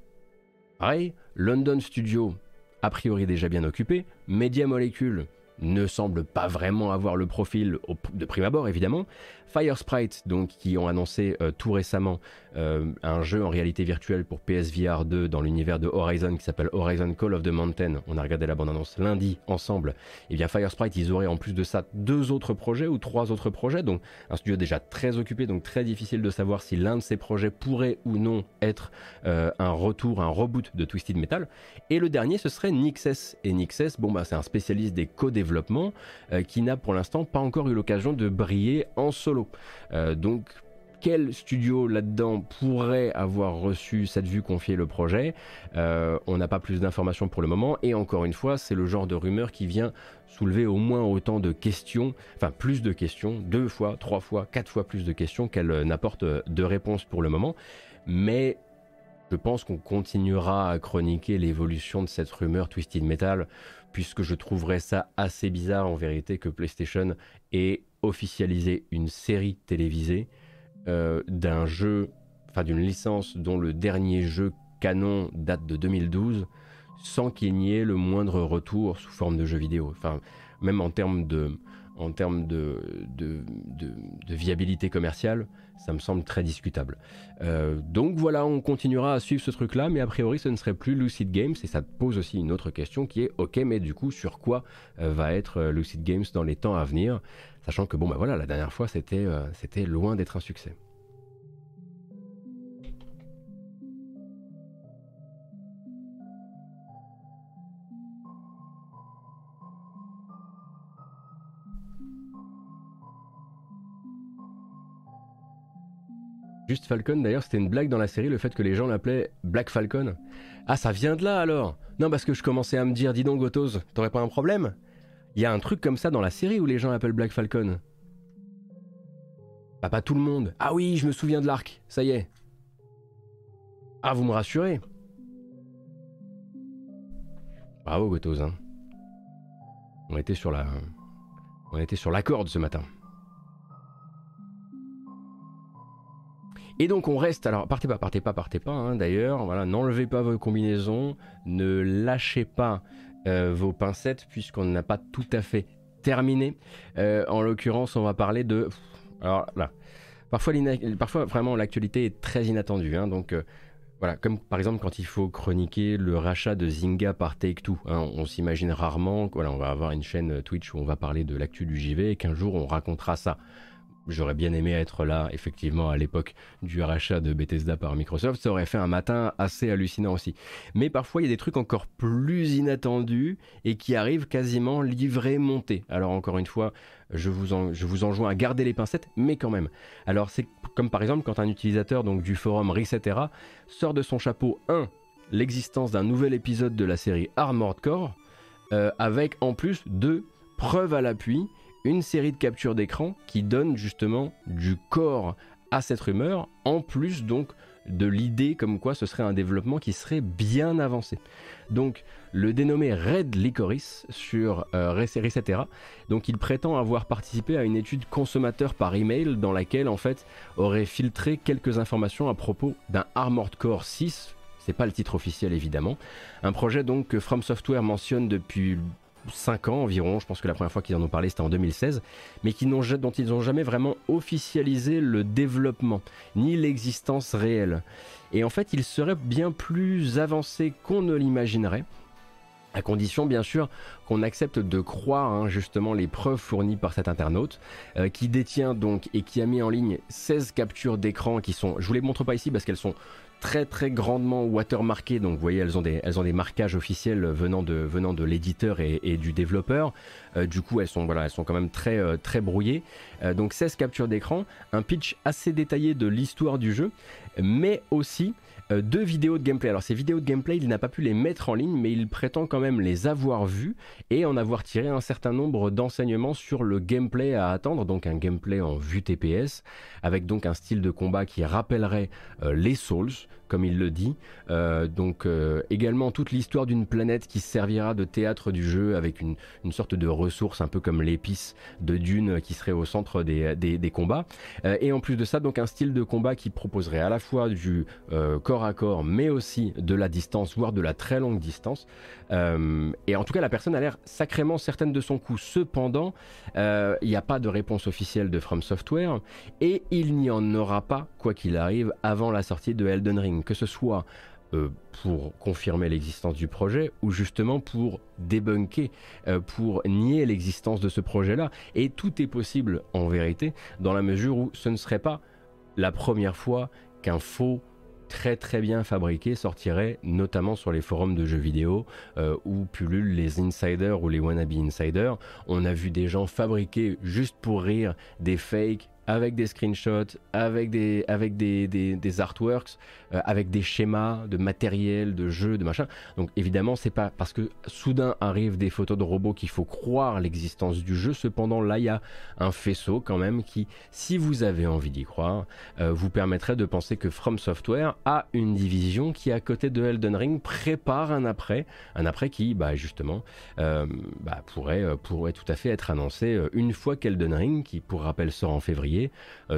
pareil. London Studio, a priori déjà bien occupé. Media Molecule, ne semble pas vraiment avoir le profil de prime abord évidemment. Fire Sprite, donc, qui ont annoncé euh, tout récemment euh, un jeu en réalité virtuelle pour PSVR 2 dans l'univers de Horizon qui s'appelle Horizon Call of the Mountain. On a regardé la bande-annonce lundi ensemble. Et eh bien Fire Sprite, ils auraient en plus de ça deux autres projets ou trois autres projets, donc un studio déjà très occupé, donc très difficile de savoir si l'un de ces projets pourrait ou non être euh, un retour, un reboot de Twisted Metal. Et le dernier, ce serait Nixes. Et Nixes, bon bah c'est un spécialiste des co-développements qui n'a pour l'instant pas encore eu l'occasion de briller en solo. Euh, donc quel studio là-dedans pourrait avoir reçu cette vue confier le projet? Euh, on n'a pas plus d'informations pour le moment. Et encore une fois, c'est le genre de rumeur qui vient soulever au moins autant de questions, enfin plus de questions, deux fois, trois fois, quatre fois plus de questions qu'elle euh, n'apporte euh, de réponses pour le moment. Mais je pense qu'on continuera à chroniquer l'évolution de cette rumeur Twisted Metal, puisque je trouverais ça assez bizarre en vérité que PlayStation ait officialisé une série télévisée euh, d'un jeu, enfin d'une licence dont le dernier jeu canon date de 2012, sans qu'il n'y ait le moindre retour sous forme de jeu vidéo. Enfin, même en termes de, en termes de, de, viabilité commerciale, ça me semble très discutable. Euh, donc voilà, on continuera à suivre ce truc-là, mais a priori ce ne serait plus Lucid Games, et ça pose aussi une autre question qui est, ok, mais du coup, sur quoi euh, va être Lucid Games dans les temps à venir Sachant que bon, bah voilà, la dernière fois, euh, c'était loin d'être un succès. Juste Falcon, d'ailleurs, c'était une blague dans la série, le fait que les gens l'appelaient Black Falcon. Ah, ça vient de là alors Non, parce que je commençais à me dire, dis donc, Gotos, t'aurais pas un problème? Il y a un truc comme ça dans la série où les gens appellent Black Falcon. pas tout le monde. Ah oui, je me souviens de l'arc, ça y est. Ah, vous me rassurez. Bravo Gotos. Hein. On était sur la, on était sur la corde ce matin. Et donc on reste, alors partez pas, partez pas, partez pas, hein, d'ailleurs, voilà, n'enlevez pas vos combinaisons, ne lâchez pas euh, vos pincettes puisqu'on n'a pas tout à fait terminé. Euh, en l'occurrence, on va parler de... Alors là, parfois, parfois vraiment l'actualité est très inattendue. Hein, donc euh, voilà, comme par exemple quand il faut chroniquer le rachat de Zynga par Take-Two. Hein, on s'imagine rarement, voilà, va avoir une chaîne Twitch où on va parler de l'actu du JV et qu'un jour on racontera ça. J'aurais bien aimé être là, effectivement, à l'époque du rachat de Bethesda par Microsoft. Ça aurait fait un matin assez hallucinant aussi. Mais parfois, il y a des trucs encore plus inattendus et qui arrivent quasiment livrés, montés. Alors, encore une fois, je vous, en, je vous enjoins à garder les pincettes, mais quand même. Alors, c'est comme par exemple quand un utilisateur donc, du forum Resetera sort de son chapeau 1 l'existence d'un nouvel épisode de la série Armored Core, euh, avec en plus deux preuves à l'appui une série de captures d'écran qui donne justement du corps à cette rumeur, en plus donc de l'idée comme quoi ce serait un développement qui serait bien avancé. Donc le dénommé Red Licorice sur euh, Resetera, donc il prétend avoir participé à une étude consommateur par email dans laquelle en fait aurait filtré quelques informations à propos d'un Armored Core 6, c'est pas le titre officiel évidemment, un projet donc que From Software mentionne depuis 5 ans environ, je pense que la première fois qu'ils en ont parlé c'était en 2016, mais qui dont ils n'ont jamais vraiment officialisé le développement, ni l'existence réelle. Et en fait, il serait bien plus avancé qu'on ne l'imaginerait. À condition bien sûr qu'on accepte de croire hein, justement les preuves fournies par cet internaute euh, qui détient donc et qui a mis en ligne 16 captures d'écran qui sont, je vous les montre pas ici parce qu'elles sont très très grandement watermarkées. Donc vous voyez, elles ont des, marquages officiels venant de, venant de l'éditeur et, du développeur. Euh, du coup, elles sont, voilà, elles sont quand même très, euh, très brouillées. Euh, donc 16 captures d'écran, un pitch assez détaillé de l'histoire du jeu, mais aussi deux vidéos de gameplay. Alors ces vidéos de gameplay, il n'a pas pu les mettre en ligne, mais il prétend quand même les avoir vues et en avoir tiré un certain nombre d'enseignements sur le gameplay à attendre. Donc un gameplay en vue TPS, avec donc un style de combat qui rappellerait les Souls, comme il le dit. Euh, donc euh, également toute l'histoire d'une planète qui servira de théâtre du jeu avec une, sorte de ressource un peu comme l'épice de Dune qui serait au centre des, combats. Euh, et en plus de ça, donc un style de combat qui proposerait à la fois du corps à corps mais aussi de la distance, voire de la très longue distance. et en tout cas, la personne a l'air sacrément certaine de son coup. Cependant, il n'y a pas de réponse officielle de From Software et il n'y en aura pas, quoi qu'il arrive, avant la sortie de Elden Ring que ce soit euh, pour confirmer l'existence du projet ou justement pour débunker, euh, pour nier l'existence de ce projet-là. Et tout est possible en vérité, dans la mesure où ce ne serait pas la première fois qu'un faux très très bien fabriqué sortirait notamment sur les forums de jeux vidéo euh, où pullulent les insiders ou les wannabe insiders. On a vu des gens fabriquer juste pour rire des fakes avec des screenshots, avec des, avec des, des, artworks, euh, avec des schémas de matériel, de jeux, de machin. Donc évidemment, c'est pas parce que soudain arrivent des photos de robots qu'il faut croire l'existence du jeu. Cependant, là, il y a un faisceau quand même qui, si vous avez envie d'y croire, euh, vous permettrait de penser que From Software a une division qui, à côté de Elden Ring, prépare un après, un après qui, bah, justement, euh, bah, pourrait, pourrait tout à fait être annoncé une fois qu'Elden Ring, qui pour rappel sort en février,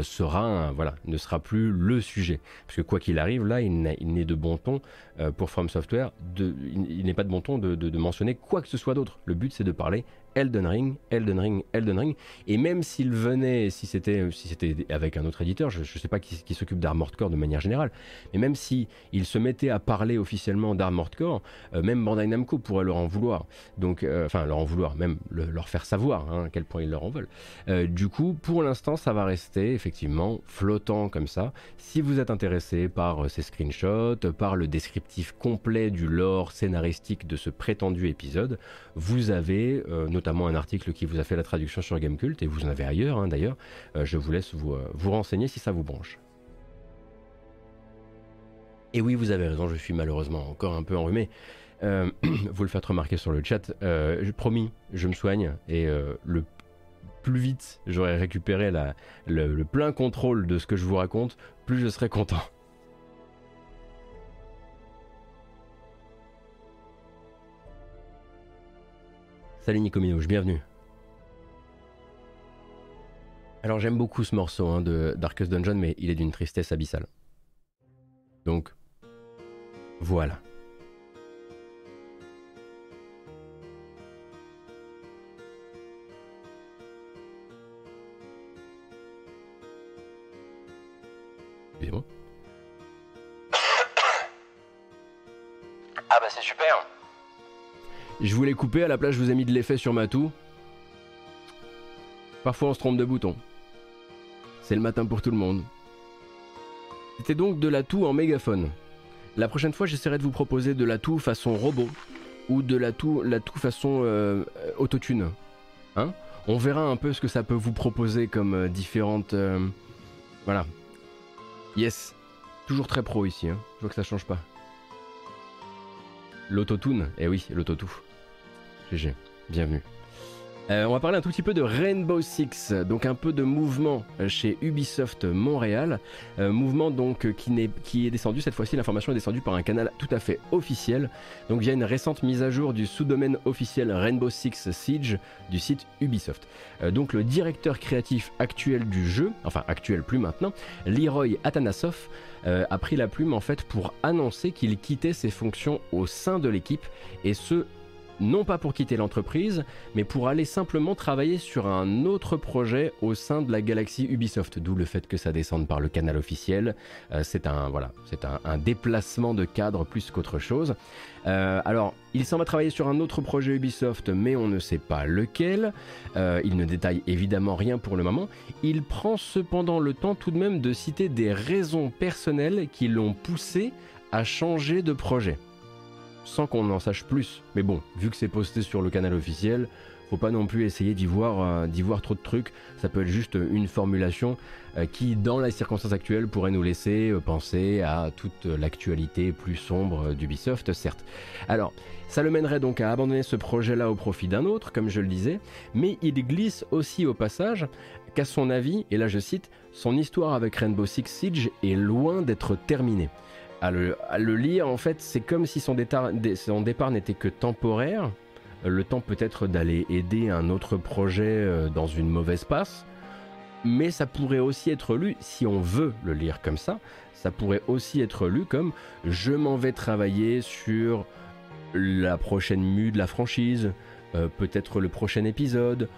sera, voilà, ne sera plus le sujet. Parce que quoi qu'il arrive là, il n'est de bon ton euh, pour From Software, de, il, n'est pas de bon ton de, mentionner quoi que ce soit d'autre. Le but, c'est de parler Elden Ring, Elden Ring, Elden Ring. Et même s'il venait, si c'était si c'était avec un autre éditeur, je ne sais pas qui, s'occupe d'Armored Core de manière générale, mais même si il se mettait à parler officiellement d'Armored Core, euh, même Bandai Namco pourrait leur en vouloir. Donc, euh, enfin leur en vouloir, même leur faire savoir hein, à quel point ils leur en veulent. Euh, du coup, pour l'instant, ça va rester effectivement flottant comme ça. Si vous êtes intéressé par ces screenshots, par le descriptif complet du lore scénaristique de ce prétendu épisode, vous avez notamment un article qui vous a fait la traduction sur Gamecult, et vous en avez ailleurs hein, d'ailleurs. Euh, je vous laisse vous, euh, vous renseigner si ça vous branche. Et oui, vous avez raison, je suis malheureusement encore un peu enrhumé. Euh, [clears throat] vous le faites remarquer sur le chat. je, promis, je me soigne et le plus vite j'aurai récupéré le, plein contrôle de ce que je vous raconte, plus je serai content. Salut Nico Minouche, bienvenue. Alors j'aime beaucoup ce morceau hein, de Darkest Dungeon, mais il est d'une tristesse abyssale. Donc, voilà. Excusez-moi. Ah bah c'est super je voulais couper, à la place je vous ai mis de l'effet sur ma toux. Parfois on se trompe de bouton. C'est le matin pour tout le monde. C'était donc de la toux en mégaphone. La prochaine fois j'essaierai de vous proposer de la toux façon robot ou de la toux, la toux façon euh, autotune. Hein? On verra un peu ce que ça peut vous proposer comme euh, différentes... Euh, voilà. Yes. Toujours très pro ici, hein. je vois que ça change pas. L'autotune, eh oui, l'autotune. Bienvenue. Euh, on va parler un tout petit peu de Rainbow Six, donc un peu de mouvement euh, chez Ubisoft Montréal. Euh, mouvement donc qui, est, qui est descendu, cette fois-ci l'information est descendue par un canal tout à fait officiel. Donc via une récente mise à jour du sous-domaine officiel Rainbow Six Siege du site Ubisoft. donc le directeur créatif actuel du jeu, enfin actuel plus maintenant, Leroy Atanasov, a pris la plume en fait pour annoncer qu'il quittait ses fonctions au sein de l'équipe et ce non pas pour quitter l'entreprise, mais pour aller simplement travailler sur un autre projet au sein de la galaxie Ubisoft, d'où le fait que ça descende par le canal officiel. Euh, c'est un, voilà, c'est un, déplacement de cadre plus qu'autre chose. Euh, alors, il s'en va travailler sur un autre projet Ubisoft, mais on ne sait pas lequel. Euh, il ne détaille évidemment rien pour le moment. Il prend cependant le temps tout de même de citer des raisons personnelles qui l'ont poussé à changer de projet sans qu'on en sache plus. Mais bon, vu que c'est posté sur le canal officiel, faut pas non plus essayer d'y voir, euh, trop de trucs. Ça peut être juste une formulation euh, qui, dans les circonstances actuelles, pourrait nous laisser euh, penser à toute l'actualité plus sombre d'Ubisoft, certes. Alors, ça le mènerait donc à abandonner ce projet-là au profit d'un autre, comme je le disais, mais il glisse aussi au passage qu'à son avis, et là je cite, son histoire avec Rainbow Six Siege est loin d'être terminée à le, lire, en fait, c'est comme si son, départ, n'était que temporaire. Le temps peut-être d'aller aider un autre projet euh, dans une mauvaise passe. Mais ça pourrait aussi être lu, si on veut le lire comme ça, ça pourrait aussi être lu comme je m'en vais travailler sur la prochaine mue de la franchise, euh, peut-être le prochain épisode,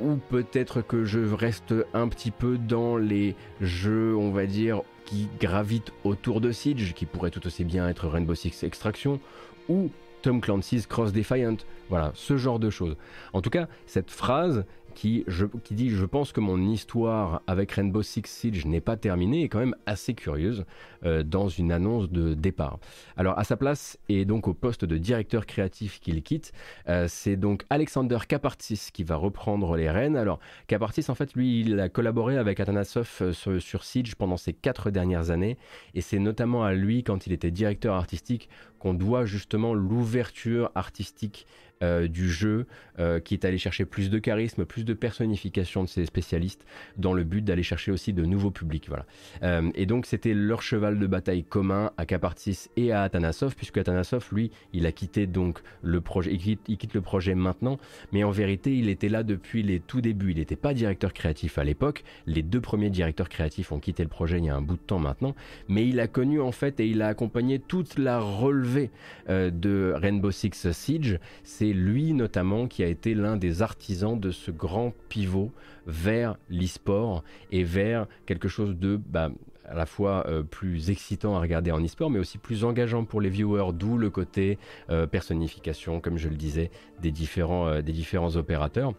ou peut-être que je reste un petit peu dans les jeux, on va dire, qui gravitent autour de Siege, qui pourrait tout aussi bien être Rainbow Six Extraction, ou Tom Clancy's Cross Defiant. Voilà, ce genre de choses. En tout cas, cette phrase qui, dit Je pense que mon histoire avec Rainbow Six Siege n'est pas terminée est quand même assez curieuse euh, dans une annonce de départ. Alors, à sa place et donc au poste de directeur créatif qu'il quitte, euh, c'est donc Alexander Kapartis qui va reprendre les rênes. Alors, Kapartis, en fait, lui, il a collaboré avec Atanasov sur, sur Siege pendant ces quatre dernières années et c'est notamment à lui, quand il était directeur artistique, qu'on doit justement l'ouverture artistique euh, du jeu euh, qui est allé chercher plus de charisme, plus de personnification de ses spécialistes dans le but d'aller chercher aussi de nouveaux publics. Voilà. Euh, et donc c'était leur cheval de bataille commun à Kapartis et à Atanasov, puisque Atanasov, lui, il a quitté donc le projet, il quitte, le projet maintenant, mais en vérité, il était là depuis les tout débuts. Il n'était pas directeur créatif à l'époque. Les deux premiers directeurs créatifs ont quitté le projet il y a un bout de temps maintenant, mais il a connu en fait et il a accompagné toute la relevée de Rainbow Six Siege. C'est lui notamment qui a été l'un des artisans de ce grand pivot vers l'e-sport et vers quelque chose de bah, à la fois euh, plus excitant à regarder en e-sport, mais aussi plus engageant pour les viewers, d'où le côté euh, personnification, comme je le disais, des différents, euh, des différents opérateurs.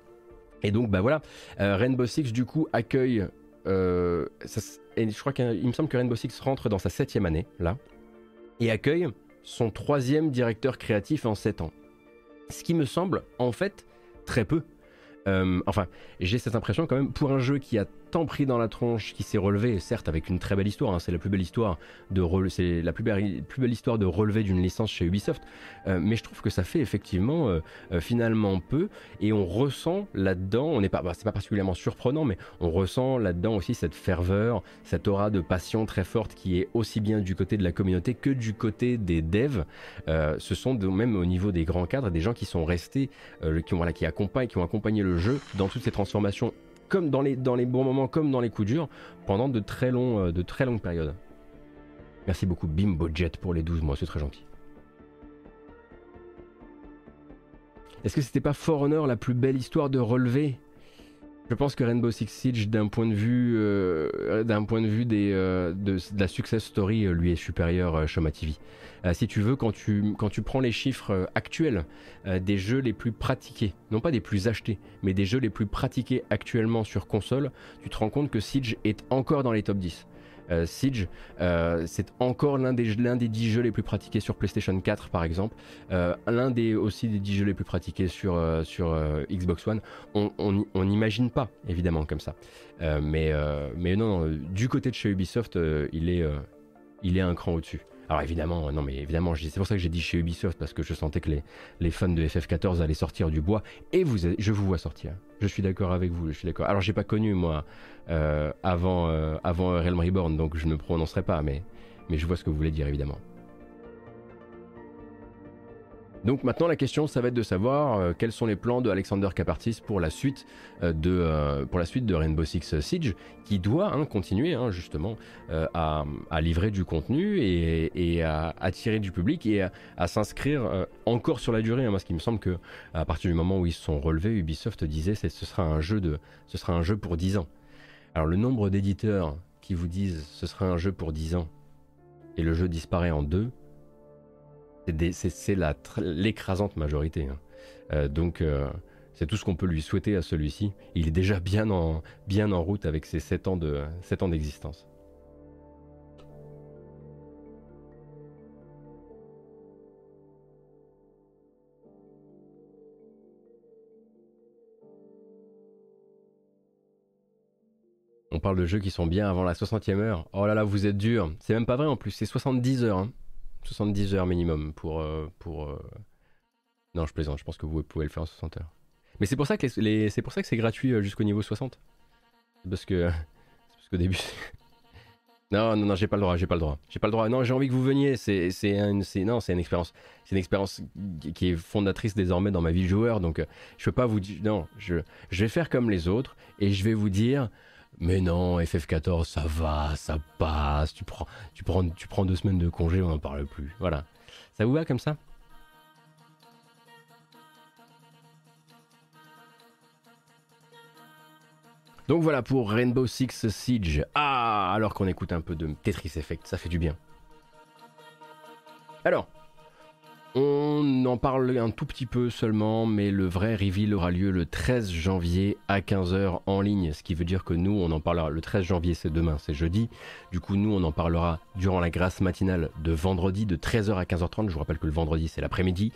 Et donc, bah voilà, Rainbow Six du coup accueille, et je crois qu'il me semble que Rainbow Six rentre dans sa septième année là, et accueille son troisième directeur créatif en sept ans. Ce qui me semble en fait très peu. Euh, enfin, j'ai cette impression quand même pour un jeu qui a tant pris dans la tronche, qui s'est relevé, certes avec une très belle histoire, hein, c'est la plus belle histoire de c'est la plus belle, plus belle histoire de relever d'une licence chez Ubisoft, euh, mais je trouve que ça fait effectivement euh, euh, finalement peu, et on ressent là-dedans, on n'est pas, bah, c'est pas particulièrement surprenant, mais on ressent là-dedans aussi cette ferveur, cette aura de passion très forte qui est aussi bien du côté de la communauté que du côté des devs. ce sont même au niveau des grands cadres des gens qui sont restés, qui, voilà, qui accompagnent, qui ont accompagné le jeu dans toutes ces transformations comme dans les, bons moments, comme dans les coups durs, pendant de très, euh, de très longues périodes. Merci beaucoup Bimbo Jet pour les 12 mois, c'est très gentil. Est-ce que c'était pas For Honor la plus belle histoire de relever je pense que Rainbow Six Siege, d'un point de vue, euh, euh, de, la success story, euh, lui est supérieur à Shoma TV. si tu veux, quand tu, quand tu prends les chiffres actuels des jeux les plus pratiqués, non pas des plus achetés, mais des jeux les plus pratiqués actuellement sur console, tu te rends compte que Siege est encore dans les top 10. Euh, Siege, euh, c'est encore l'un des, l'un des 10 jeux les plus pratiqués sur PlayStation 4 par exemple, euh, l'un des aussi des 10 jeux les plus pratiqués sur, sur Xbox One. On n'imagine pas évidemment comme ça. mais, mais non, du côté de chez Ubisoft, il, est, il est un cran au-dessus. Alors évidemment, non mais évidemment, c'est pour ça que j'ai dit chez Ubisoft parce que je sentais que les, les fans de FF14 allaient sortir du bois et vous, je vous vois sortir. Je suis d'accord avec vous, je suis d'accord. Alors j'ai pas connu moi euh, avant, euh, avant Realm Reborn, donc je ne prononcerai pas, mais, mais je vois ce que vous voulez dire évidemment. Donc maintenant la question ça va être de savoir euh, quels sont les plans de Alexander Kapartis pour la suite de pour la suite de Rainbow Six Siege qui doit hein, continuer hein, justement à, livrer du contenu et, à attirer du public et à, s'inscrire encore sur la durée. Hein, parce qu'il me semble que à partir du moment où ils se sont relevés, Ubisoft disait que ce sera un jeu de ce sera un jeu pour 10 ans. Alors le nombre d'éditeurs qui vous disent ce sera un jeu pour 10 ans et le jeu disparaît en deux c'est l'écrasante majorité. Hein. Euh, donc euh, c'est tout ce qu'on peut lui souhaiter à celui-ci. Il est déjà bien en, bien en route avec ses 7 ans d'existence. On parle de jeux qui sont bien avant la 60e heure. Oh là là, vous êtes dur. C'est même pas vrai en plus, c'est 70 heures. Hein. 70 heures minimum pour. Euh, pour euh, Non, je plaisante, je pense que vous pouvez le faire en 60 heures. Mais c'est pour ça que c'est pour ça que c'est gratuit euh, jusqu'au niveau 60. Parce que. [laughs] Parce qu'au début. [laughs] non, non, non, j'ai pas le droit, j'ai pas le droit. J'ai pas le droit. Non, j'ai envie que vous veniez. C'est, une, non, c'est une expérience. C'est une expérience qui est fondatrice désormais dans ma vie de joueur. Donc, je peux pas vous dire. Non, je, je vais faire comme les autres et je vais vous dire. Mais non, FF14, ça va, ça passe. Tu prends, tu prends, deux semaines de congé, on n'en parle plus. Voilà. Ça vous va comme ça? Donc voilà pour Rainbow Six Siege. Ah, alors qu'on écoute un peu de Tetris Effect, ça fait du bien. Alors, On en parle un tout petit peu seulement, mais le vrai reveal aura lieu le 13 janvier à 15h en ligne, ce qui veut dire que nous, on en parlera le 13 janvier, c'est demain, c'est jeudi. Du coup, nous, on en parlera durant la grâce matinale de vendredi de 13h à 15h30. Je vous rappelle que le vendredi, c'est l'après-midi.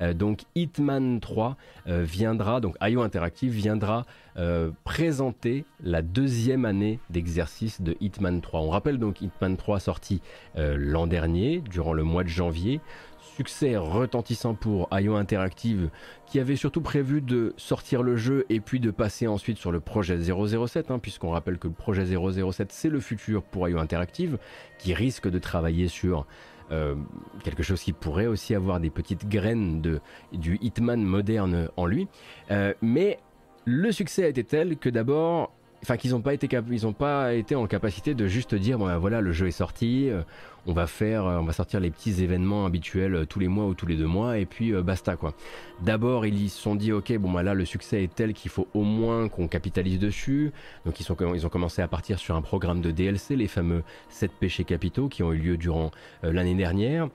Euh, donc Hitman 3 euh, viendra, donc IO Interactive viendra euh, présenter la deuxième année d'exercice de Hitman 3. On rappelle donc Hitman 3 sorti l'an dernier, durant le mois de janvier succès retentissant pour IO Interactive qui avait surtout prévu de sortir le jeu et puis de passer ensuite sur le projet 007 hein, puisqu'on rappelle que le projet 007 c'est le futur pour IO Interactive qui risque de travailler sur euh, quelque chose qui pourrait aussi avoir des petites graines de, du Hitman moderne en lui. Euh, mais le succès a été tel que d'abord enfin qu'ils n'ont pas été ils ont pas été en capacité de juste dire ben voilà le jeu est sorti euh, on va faire on va sortir les petits événements habituels euh, tous les mois ou tous les deux mois et puis euh, basta quoi. D'abord ils se sont dit ok bon ben là le succès est tel qu'il faut au moins qu'on capitalise dessus. Donc ils ils ont commencé à partir sur un programme de DLC les fameux 7 péchés capitaux qui ont eu lieu durant l'année dernière.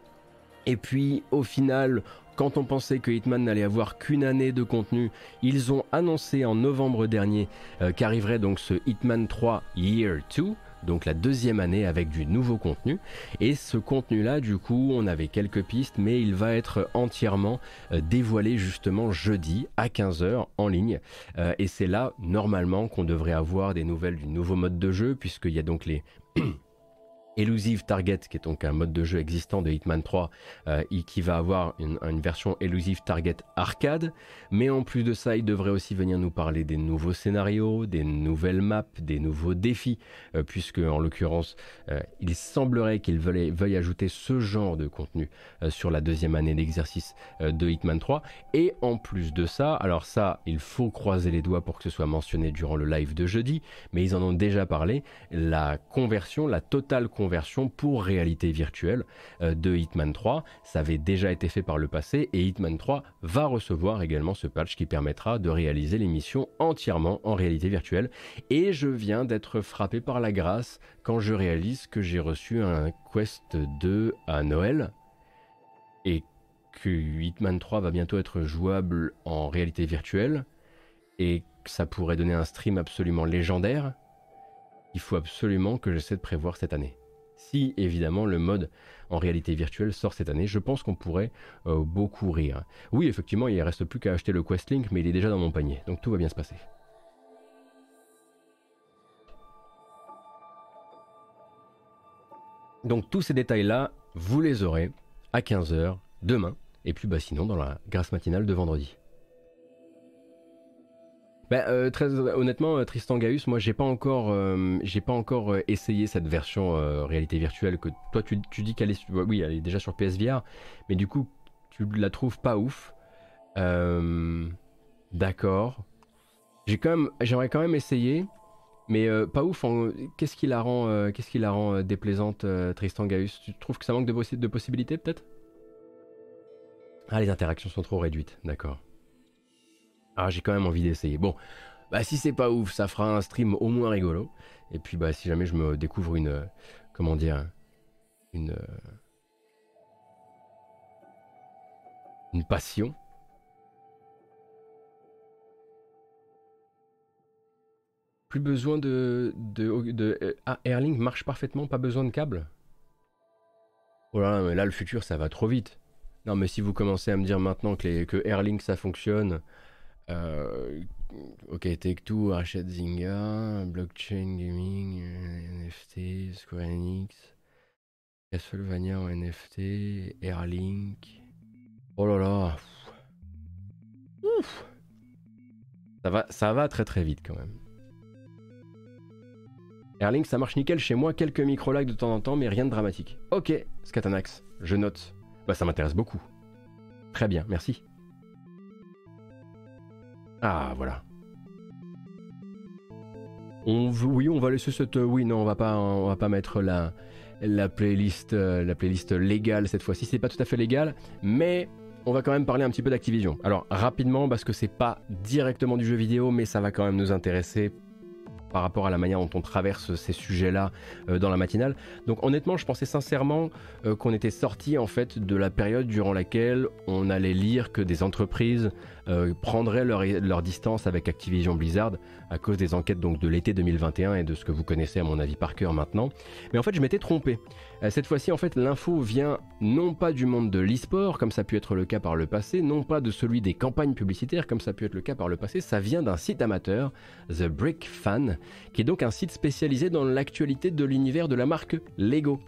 Et puis au final, quand on pensait que Hitman n'allait avoir qu'une année de contenu, ils ont annoncé en novembre dernier euh, qu'arriverait donc ce Hitman 3 Year 2, donc la deuxième année avec du nouveau contenu. Et ce contenu-là, du coup, on avait quelques pistes, mais il va être entièrement euh, dévoilé justement jeudi à 15h en ligne. Euh, et c'est là, normalement, qu'on devrait avoir des nouvelles du nouveau mode de jeu, puisqu'il y a donc les... [clears throat] Elusive Target, qui est donc un mode de jeu existant de Hitman 3, euh, qui va avoir une, version Elusive Target arcade. Mais en plus de ça, il devrait aussi venir nous parler des nouveaux scénarios, des nouvelles maps, des nouveaux défis, euh, puisque en l'occurrence, euh, il semblerait qu'il veuille, veuille, ajouter ce genre de contenu sur la deuxième année d'exercice de Hitman 3. Et en plus de ça, alors ça, il faut croiser les doigts pour que ce soit mentionné durant le live de jeudi, mais ils en ont déjà parlé, la conversion, la totale conversion version pour réalité virtuelle euh, de Hitman 3. Ça avait déjà été fait par le passé et Hitman 3 va recevoir également ce patch qui permettra de réaliser l'émission entièrement en réalité virtuelle. Et je viens d'être frappé par la grâce quand je réalise que j'ai reçu un Quest 2 à Noël et que Hitman 3 va bientôt être jouable en réalité virtuelle et que ça pourrait donner un stream absolument légendaire, il faut absolument que j'essaie de prévoir cette année si évidemment le mode en réalité virtuelle sort cette année, je pense qu'on pourrait euh, beaucoup rire. Oui, effectivement, il ne reste plus qu'à acheter le Questlink, mais il est déjà dans mon panier, donc tout va bien se passer. Donc tous ces détails-là, vous les aurez à 15h demain, et puis bah, sinon dans la grâce matinale de vendredi. Bah, euh, très honnêtement, euh, Tristan Gaius, moi j'ai pas encore, euh, j'ai pas encore essayé cette version réalité virtuelle que toi tu, dis qu'elle est, oui, elle est déjà sur PSVR, mais du coup tu la trouves pas ouf. D'accord. J'ai quand même, j'aimerais quand même essayer, mais pas ouf. Qu'est-ce qui la rend, qu'est-ce qui la rend déplaisante, Tristan Gaius? Tu trouves que ça manque de, de possibilités peut-être? Ah, les interactions sont trop réduites. D'accord. Ah, j'ai quand même envie d'essayer. Bon, bah si c'est pas ouf, ça fera un stream au moins rigolo. Et puis bah si jamais je me découvre une, euh, comment dire, une, euh, une passion. Plus besoin de, de, de euh, ah, Airlink marche parfaitement, pas besoin de câble. Oh là là, mais là le futur ça va trop vite. Non mais si vous commencez à me dire maintenant que, que Airlink ça fonctionne, euh, ok, Take-Two rachète Zynga, Blockchain Gaming, NFT, Square Enix, Castlevania en NFT, Airlink. Oh là là. Ouf. Ça va, ça va très très vite quand même. Airlink, ça marche nickel chez moi, quelques micro-lags de temps en temps, mais rien de dramatique. Ok, Scatanax, je note. Bah ça m'intéresse beaucoup. Très bien, merci. Ah, voilà. Oui, on va laisser cette. Oui, non, on va pas, on va pas mettre la, la playlist, euh, la playlist légale cette fois-ci. C'est pas tout à fait légal, mais on va quand même parler un petit peu d'Activision. Alors rapidement, parce que c'est pas directement du jeu vidéo, mais ça va quand même nous intéresser par rapport à la manière dont on traverse ces sujets-là dans la matinale. Donc honnêtement, je pensais sincèrement qu'on était sorti en fait de la période durant laquelle on allait lire que des entreprises prendraient leur, leur, distance avec Activision Blizzard à cause des enquêtes donc de l'été 2021 et de ce que vous connaissez à mon avis par cœur maintenant. Mais en fait, je m'étais trompé. Euh, cette fois-ci, en fait, l'info vient non pas du monde de l'e-sport, comme ça a pu être le cas par le passé, non pas de celui des campagnes publicitaires, comme ça a pu être le cas par le passé, ça vient d'un site amateur, The Brick Fan, qui est donc un site spécialisé dans l'actualité de l'univers de la marque Lego.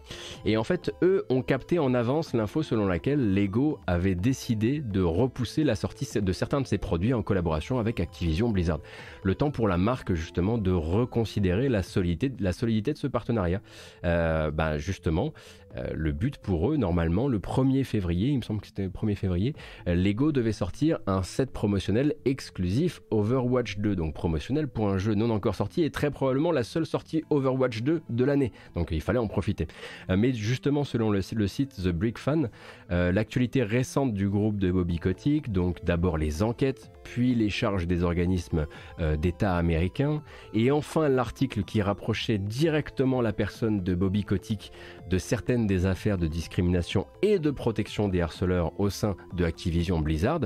Et en fait, eux ont capté en avance l'info selon laquelle Lego avait décidé de repousser la sortie de certains de ses produits en collaboration avec Activision Blizzard. Le temps pour la marque justement de reconsidérer la solidité, la solidité de ce partenariat. Euh, ben justement, euh, le but pour eux, normalement, le 1er février, il me semble que c'était le 1er février, euh, Lego devait sortir un set promotionnel exclusif Overwatch 2, donc promotionnel pour un jeu non encore sorti et très probablement la seule sortie Overwatch 2 de l'année. Donc il fallait en profiter. Mais justement, selon le, site The Brick Fan, l'actualité récente du groupe de Bobby Kotick, donc d'abord les enquêtes, puis les charges des organismes d'État américains, et enfin l'article qui rapprochait directement la personne de Bobby Kotick de certaines des affaires de discrimination et de protection des harceleurs au sein de Activision Blizzard,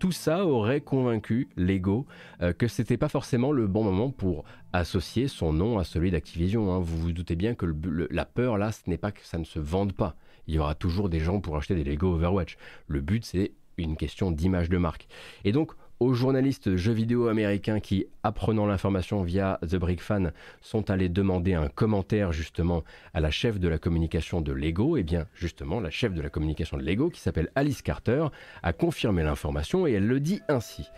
tout ça aurait convaincu Lego euh, que c'était pas forcément le bon moment pour associer son nom à celui d'Activision. Hein. Vous vous doutez bien que la peur là, ce n'est pas que ça ne se vende pas. Il y aura toujours des gens pour acheter des Lego Overwatch. Le but, c'est une question d'image de marque. Et donc, aux journalistes jeux vidéo américains qui, apprenant l'information via The Brick Fan, sont allés demander un commentaire justement à la chef de la communication de Lego, et eh bien justement la chef de la communication de Lego, qui s'appelle Alice Carter, a confirmé l'information et elle le dit ainsi.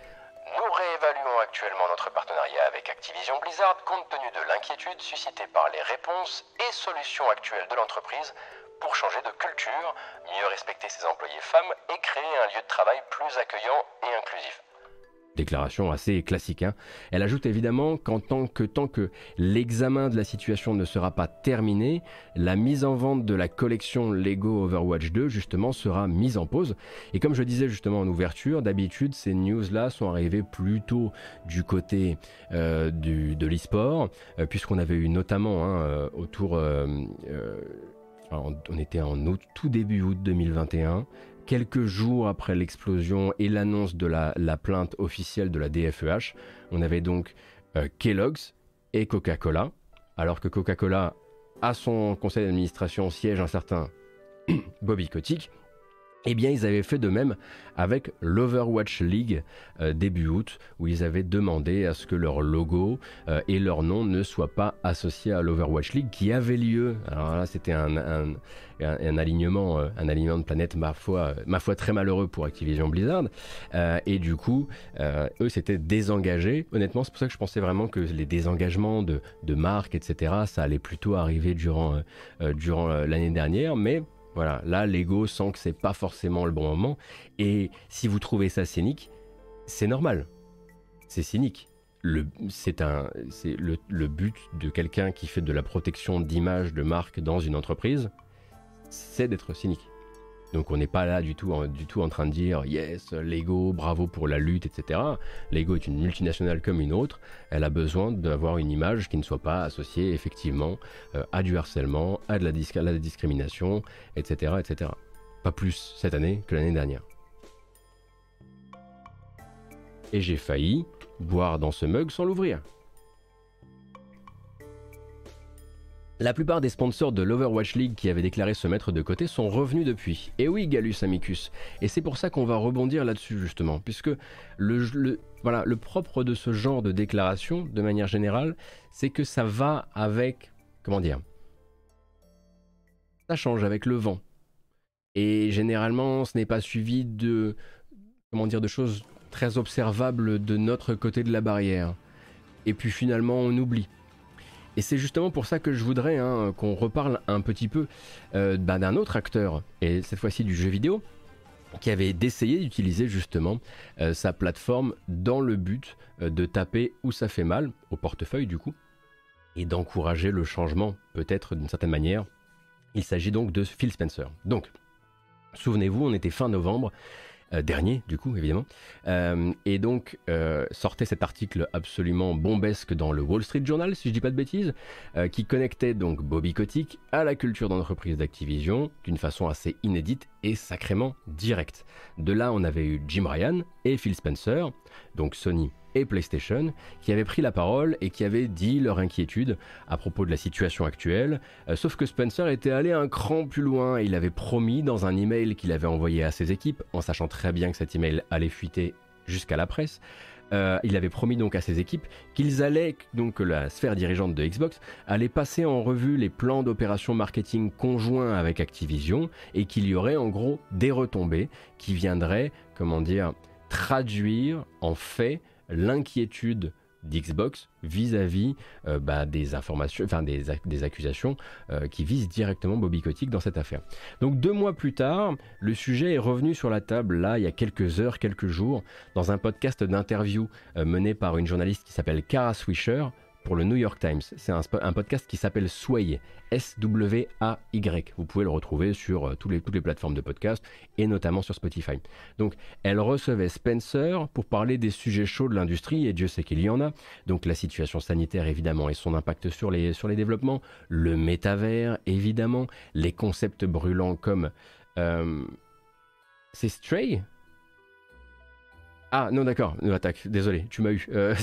Nous réévaluons actuellement notre partenariat avec Activision Blizzard compte tenu de l'inquiétude suscitée par les réponses et solutions actuelles de l'entreprise pour changer de culture, mieux respecter ses employés femmes et créer un lieu de travail plus accueillant et inclusif. Déclaration assez classique. Hein. Elle ajoute évidemment qu'en tant que tant que l'examen de la situation ne sera pas terminé, la mise en vente de la collection Lego Overwatch 2 justement sera mise en pause. Et comme je disais justement en ouverture, d'habitude ces news-là sont arrivées plutôt du côté euh, du, de l'e-sport, euh, puisqu'on avait eu notamment hein, euh, on était en tout début août 2021 quelques jours après l'explosion et l'annonce de la, plainte officielle de la DFEH, on avait donc euh, Kellogg's et Coca-Cola, alors que Coca-Cola, à son conseil d'administration, siège un certain [clears throat] Bobby Kotick, eh bien, ils avaient fait de même avec l'Overwatch League euh, début août, où ils avaient demandé à ce que leur logo euh, et leur nom ne soient pas associés à l'Overwatch League qui avait lieu. Alors là, c'était un, alignement, euh, un alignement de planète, ma foi, très malheureux pour Activision Blizzard. et du coup, eux s'étaient désengagés. Honnêtement, c'est pour ça que je pensais vraiment que les désengagements de, de marques, etc., ça allait plutôt arriver durant, durant l'année dernière, mais voilà, là, l'ego sent que c'est pas forcément le bon moment. Et si vous trouvez ça cynique, c'est normal. C'est cynique. Le, c'est un, c'est le, le but de quelqu'un qui fait de la protection d'image de marque dans une entreprise, c'est d'être cynique. Donc on n'est pas là du tout, en, train de dire yes, Lego, bravo pour la lutte, etc. Lego est une multinationale comme une autre. Elle a besoin d'avoir une image qui ne soit pas associée effectivement euh, à du harcèlement, à de, la discrimination, etc., etc. Pas plus cette année que l'année dernière. Et j'ai failli boire dans ce mug sans l'ouvrir. La plupart des sponsors de l'Overwatch League qui avaient déclaré se mettre de côté sont revenus depuis. Et oui, Galus Amicus. Et c'est pour ça qu'on va rebondir là-dessus justement, puisque le, voilà, le propre de ce genre de déclaration, de manière générale, c'est que ça va avec, comment dire, ça change avec le vent. Et généralement, ce n'est pas suivi de, comment dire, de choses très observables de notre côté de la barrière. Et puis finalement, on oublie. Et c'est justement pour ça que je voudrais hein, qu'on reparle un petit peu euh, bah, d'un autre acteur, et cette fois-ci du jeu vidéo, qui avait d'essayer d'utiliser justement euh, sa plateforme dans le but euh, de taper où ça fait mal, au portefeuille du coup, et d'encourager le changement, peut-être d'une certaine manière. Il s'agit donc de Phil Spencer. Donc, souvenez-vous, on était fin novembre, dernier du coup évidemment. et donc sortait cet article absolument bombesque dans le Wall Street Journal, si je dis pas de bêtises, qui connectait donc Bobby Kotick à la culture d'entreprise d'Activision d'une façon assez inédite et sacrément directe. De là, on avait eu Jim Ryan et Phil Spencer, donc Sony et PlayStation, qui avaient pris la parole et qui avaient dit leur inquiétude à propos de la situation actuelle. Euh, sauf que Spencer était allé un cran plus loin. Il avait promis dans un email qu'il avait envoyé à ses équipes, en sachant très bien que cet email allait fuiter jusqu'à la presse. Euh, il avait promis donc à ses équipes qu'ils allaient, donc la sphère dirigeante de Xbox, allait passer en revue les plans d'opération marketing conjoints avec Activision et qu'il y aurait en gros des retombées qui viendraient, comment dire, traduire en fait l'inquiétude d'Xbox vis-à-vis euh, bah, des informations, enfin des, accusations euh, qui visent directement Bobby Kotick dans cette affaire. Donc deux mois plus tard, le sujet est revenu sur la table là il y a quelques heures, quelques jours, dans un podcast d'interview euh, mené par une journaliste qui s'appelle Kara Swisher pour le New York Times. C'est un, podcast qui s'appelle Sway, S-W-A-Y. Vous pouvez le retrouver sur euh, toutes les plateformes de podcast et notamment sur Spotify. Donc, elle recevait Spencer pour parler des sujets chauds de l'industrie, et Dieu sait qu'il y en a. Donc, la situation sanitaire, évidemment, et son impact sur les, sur les développements, le métavers, évidemment, les concepts brûlants comme. Euh, c'est Stray ah non d'accord, attaque, désolé, tu m'as eu. Euh,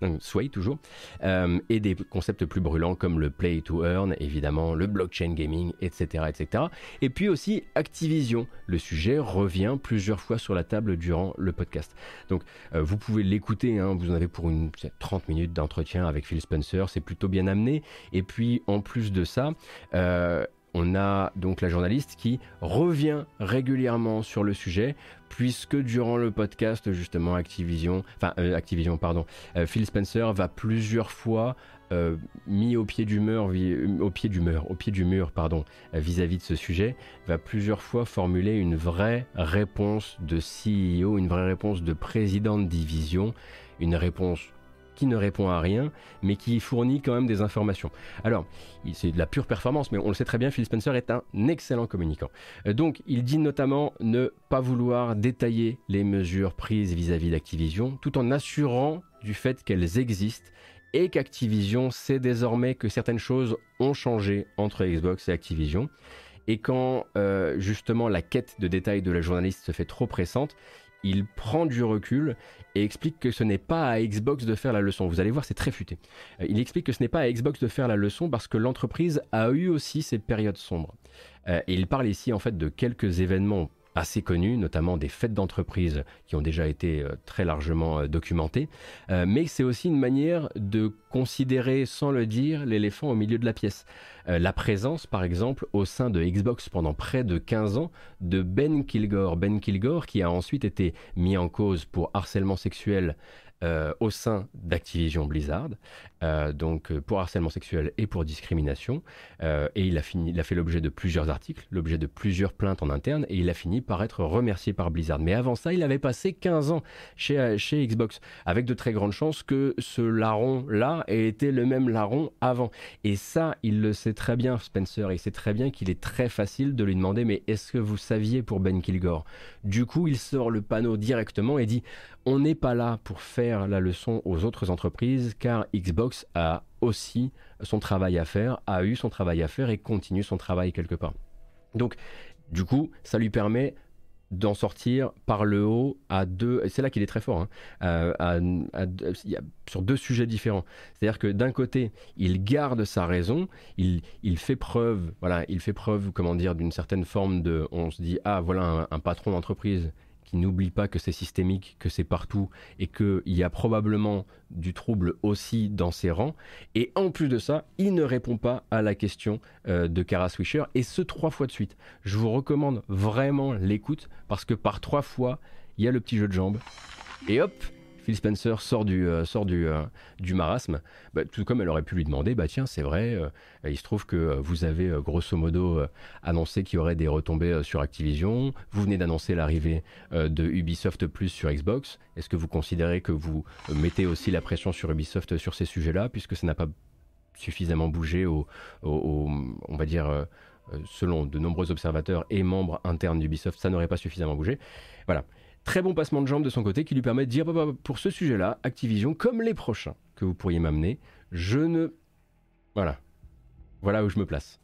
[laughs] toujours. Euh, et des concepts plus brûlants comme le play to earn, évidemment, le blockchain gaming, etc. etc. Et puis aussi Activision. Le sujet revient plusieurs fois sur la table durant le podcast. Donc euh, vous pouvez l'écouter, hein, vous en avez pour une 30 minutes d'entretien avec Phil Spencer, c'est plutôt bien amené. Et puis en plus de ça, on a donc la journaliste qui revient régulièrement sur le sujet, puisque durant le podcast, justement, Activision, enfin, euh, Activision, pardon, euh, Phil Spencer va plusieurs fois euh, mis au pied du mur, au pied du mur, au pied du mur, pardon, vis-à-vis de ce sujet, va plusieurs fois formuler une vraie réponse de CEO, une vraie réponse de président de division, une réponse qui ne répond à rien, mais qui fournit quand même des informations. Alors, c'est de la pure performance, mais on le sait très bien, Phil Spencer est un excellent communicant. Euh, donc, il dit notamment ne pas vouloir détailler les mesures prises vis-à-vis d'Activision, tout en assurant du fait qu'elles existent et qu'Activision sait désormais que certaines choses ont changé entre Xbox et Activision. Et quand euh, justement la quête de détails de la journaliste se fait trop pressante, il prend du recul et explique que ce n'est pas à Xbox de faire la leçon. Vous allez voir, c'est très futé. Euh, il explique que ce n'est pas à Xbox de faire la leçon parce que l'entreprise a eu aussi ses périodes sombres. Euh, il parle ici en fait de quelques événements assez connus, notamment des fêtes d'entreprise qui ont déjà été euh, très largement euh, documentées, euh, mais c'est aussi une manière de considérer sans le dire l'éléphant au milieu de la pièce. la présence, par exemple, au sein de Xbox pendant près de 15 ans de Ben Kilgore. Ben Kilgore qui a ensuite été mis en cause pour harcèlement sexuel euh, au sein d'Activision Blizzard, euh, donc euh, pour harcèlement sexuel et pour discrimination. et il a, fini, il a fait l'objet de plusieurs articles, l'objet de plusieurs plaintes en interne, et il a fini par être remercié par Blizzard. Mais avant ça, il avait passé 15 ans chez, chez Xbox, avec de très grandes chances que ce larron-là ait été le même larron avant. Et ça, il le sait très bien, Spencer, il sait très bien qu'il est très facile de lui demander, mais est-ce que vous saviez pour Ben Kilgore? Du coup, il sort le panneau directement et dit, on n'est pas là pour faire la leçon aux autres entreprises car Xbox a aussi son travail à faire, a eu son travail à faire et continue son travail quelque part. Donc, du coup, ça lui permet d'en sortir par le haut à deux. C'est là qu'il est très fort. Hein, sur deux sujets différents. C'est-à-dire que d'un côté, il garde sa raison, il, il, fait preuve, voilà, il fait preuve, comment dire, d'une certaine forme de. On se dit ah voilà un patron d'entreprise n'oublie pas que c'est systémique, que c'est partout et qu'il y a probablement du trouble aussi dans ses rangs. Et en plus de ça, il ne répond pas à la question euh, de Kara Swisher et ce trois fois de suite. Je vous recommande vraiment l'écoute parce que par trois fois, il y a le petit jeu de jambes. Et hop, Phil Spencer sort du, euh, sort du, euh, du marasme, bah, tout comme elle aurait pu lui demander, bah tiens c'est vrai, euh, il se trouve que vous avez grosso modo annoncé qu'il y aurait des retombées sur Activision, vous venez d'annoncer l'arrivée de Ubisoft Plus sur Xbox, est-ce que vous considérez que vous mettez aussi la pression sur Ubisoft sur ces sujets-là, puisque ça n'a pas suffisamment bougé au, on va dire selon de nombreux observateurs et membres internes d'Ubisoft, ça n'aurait pas suffisamment bougé. Voilà. Très bon passement de jambes de son côté qui lui permet de dire bah, bah, pour ce sujet-là, Activision, comme les prochains que vous pourriez m'amener, je ne. Voilà. Voilà où je me place.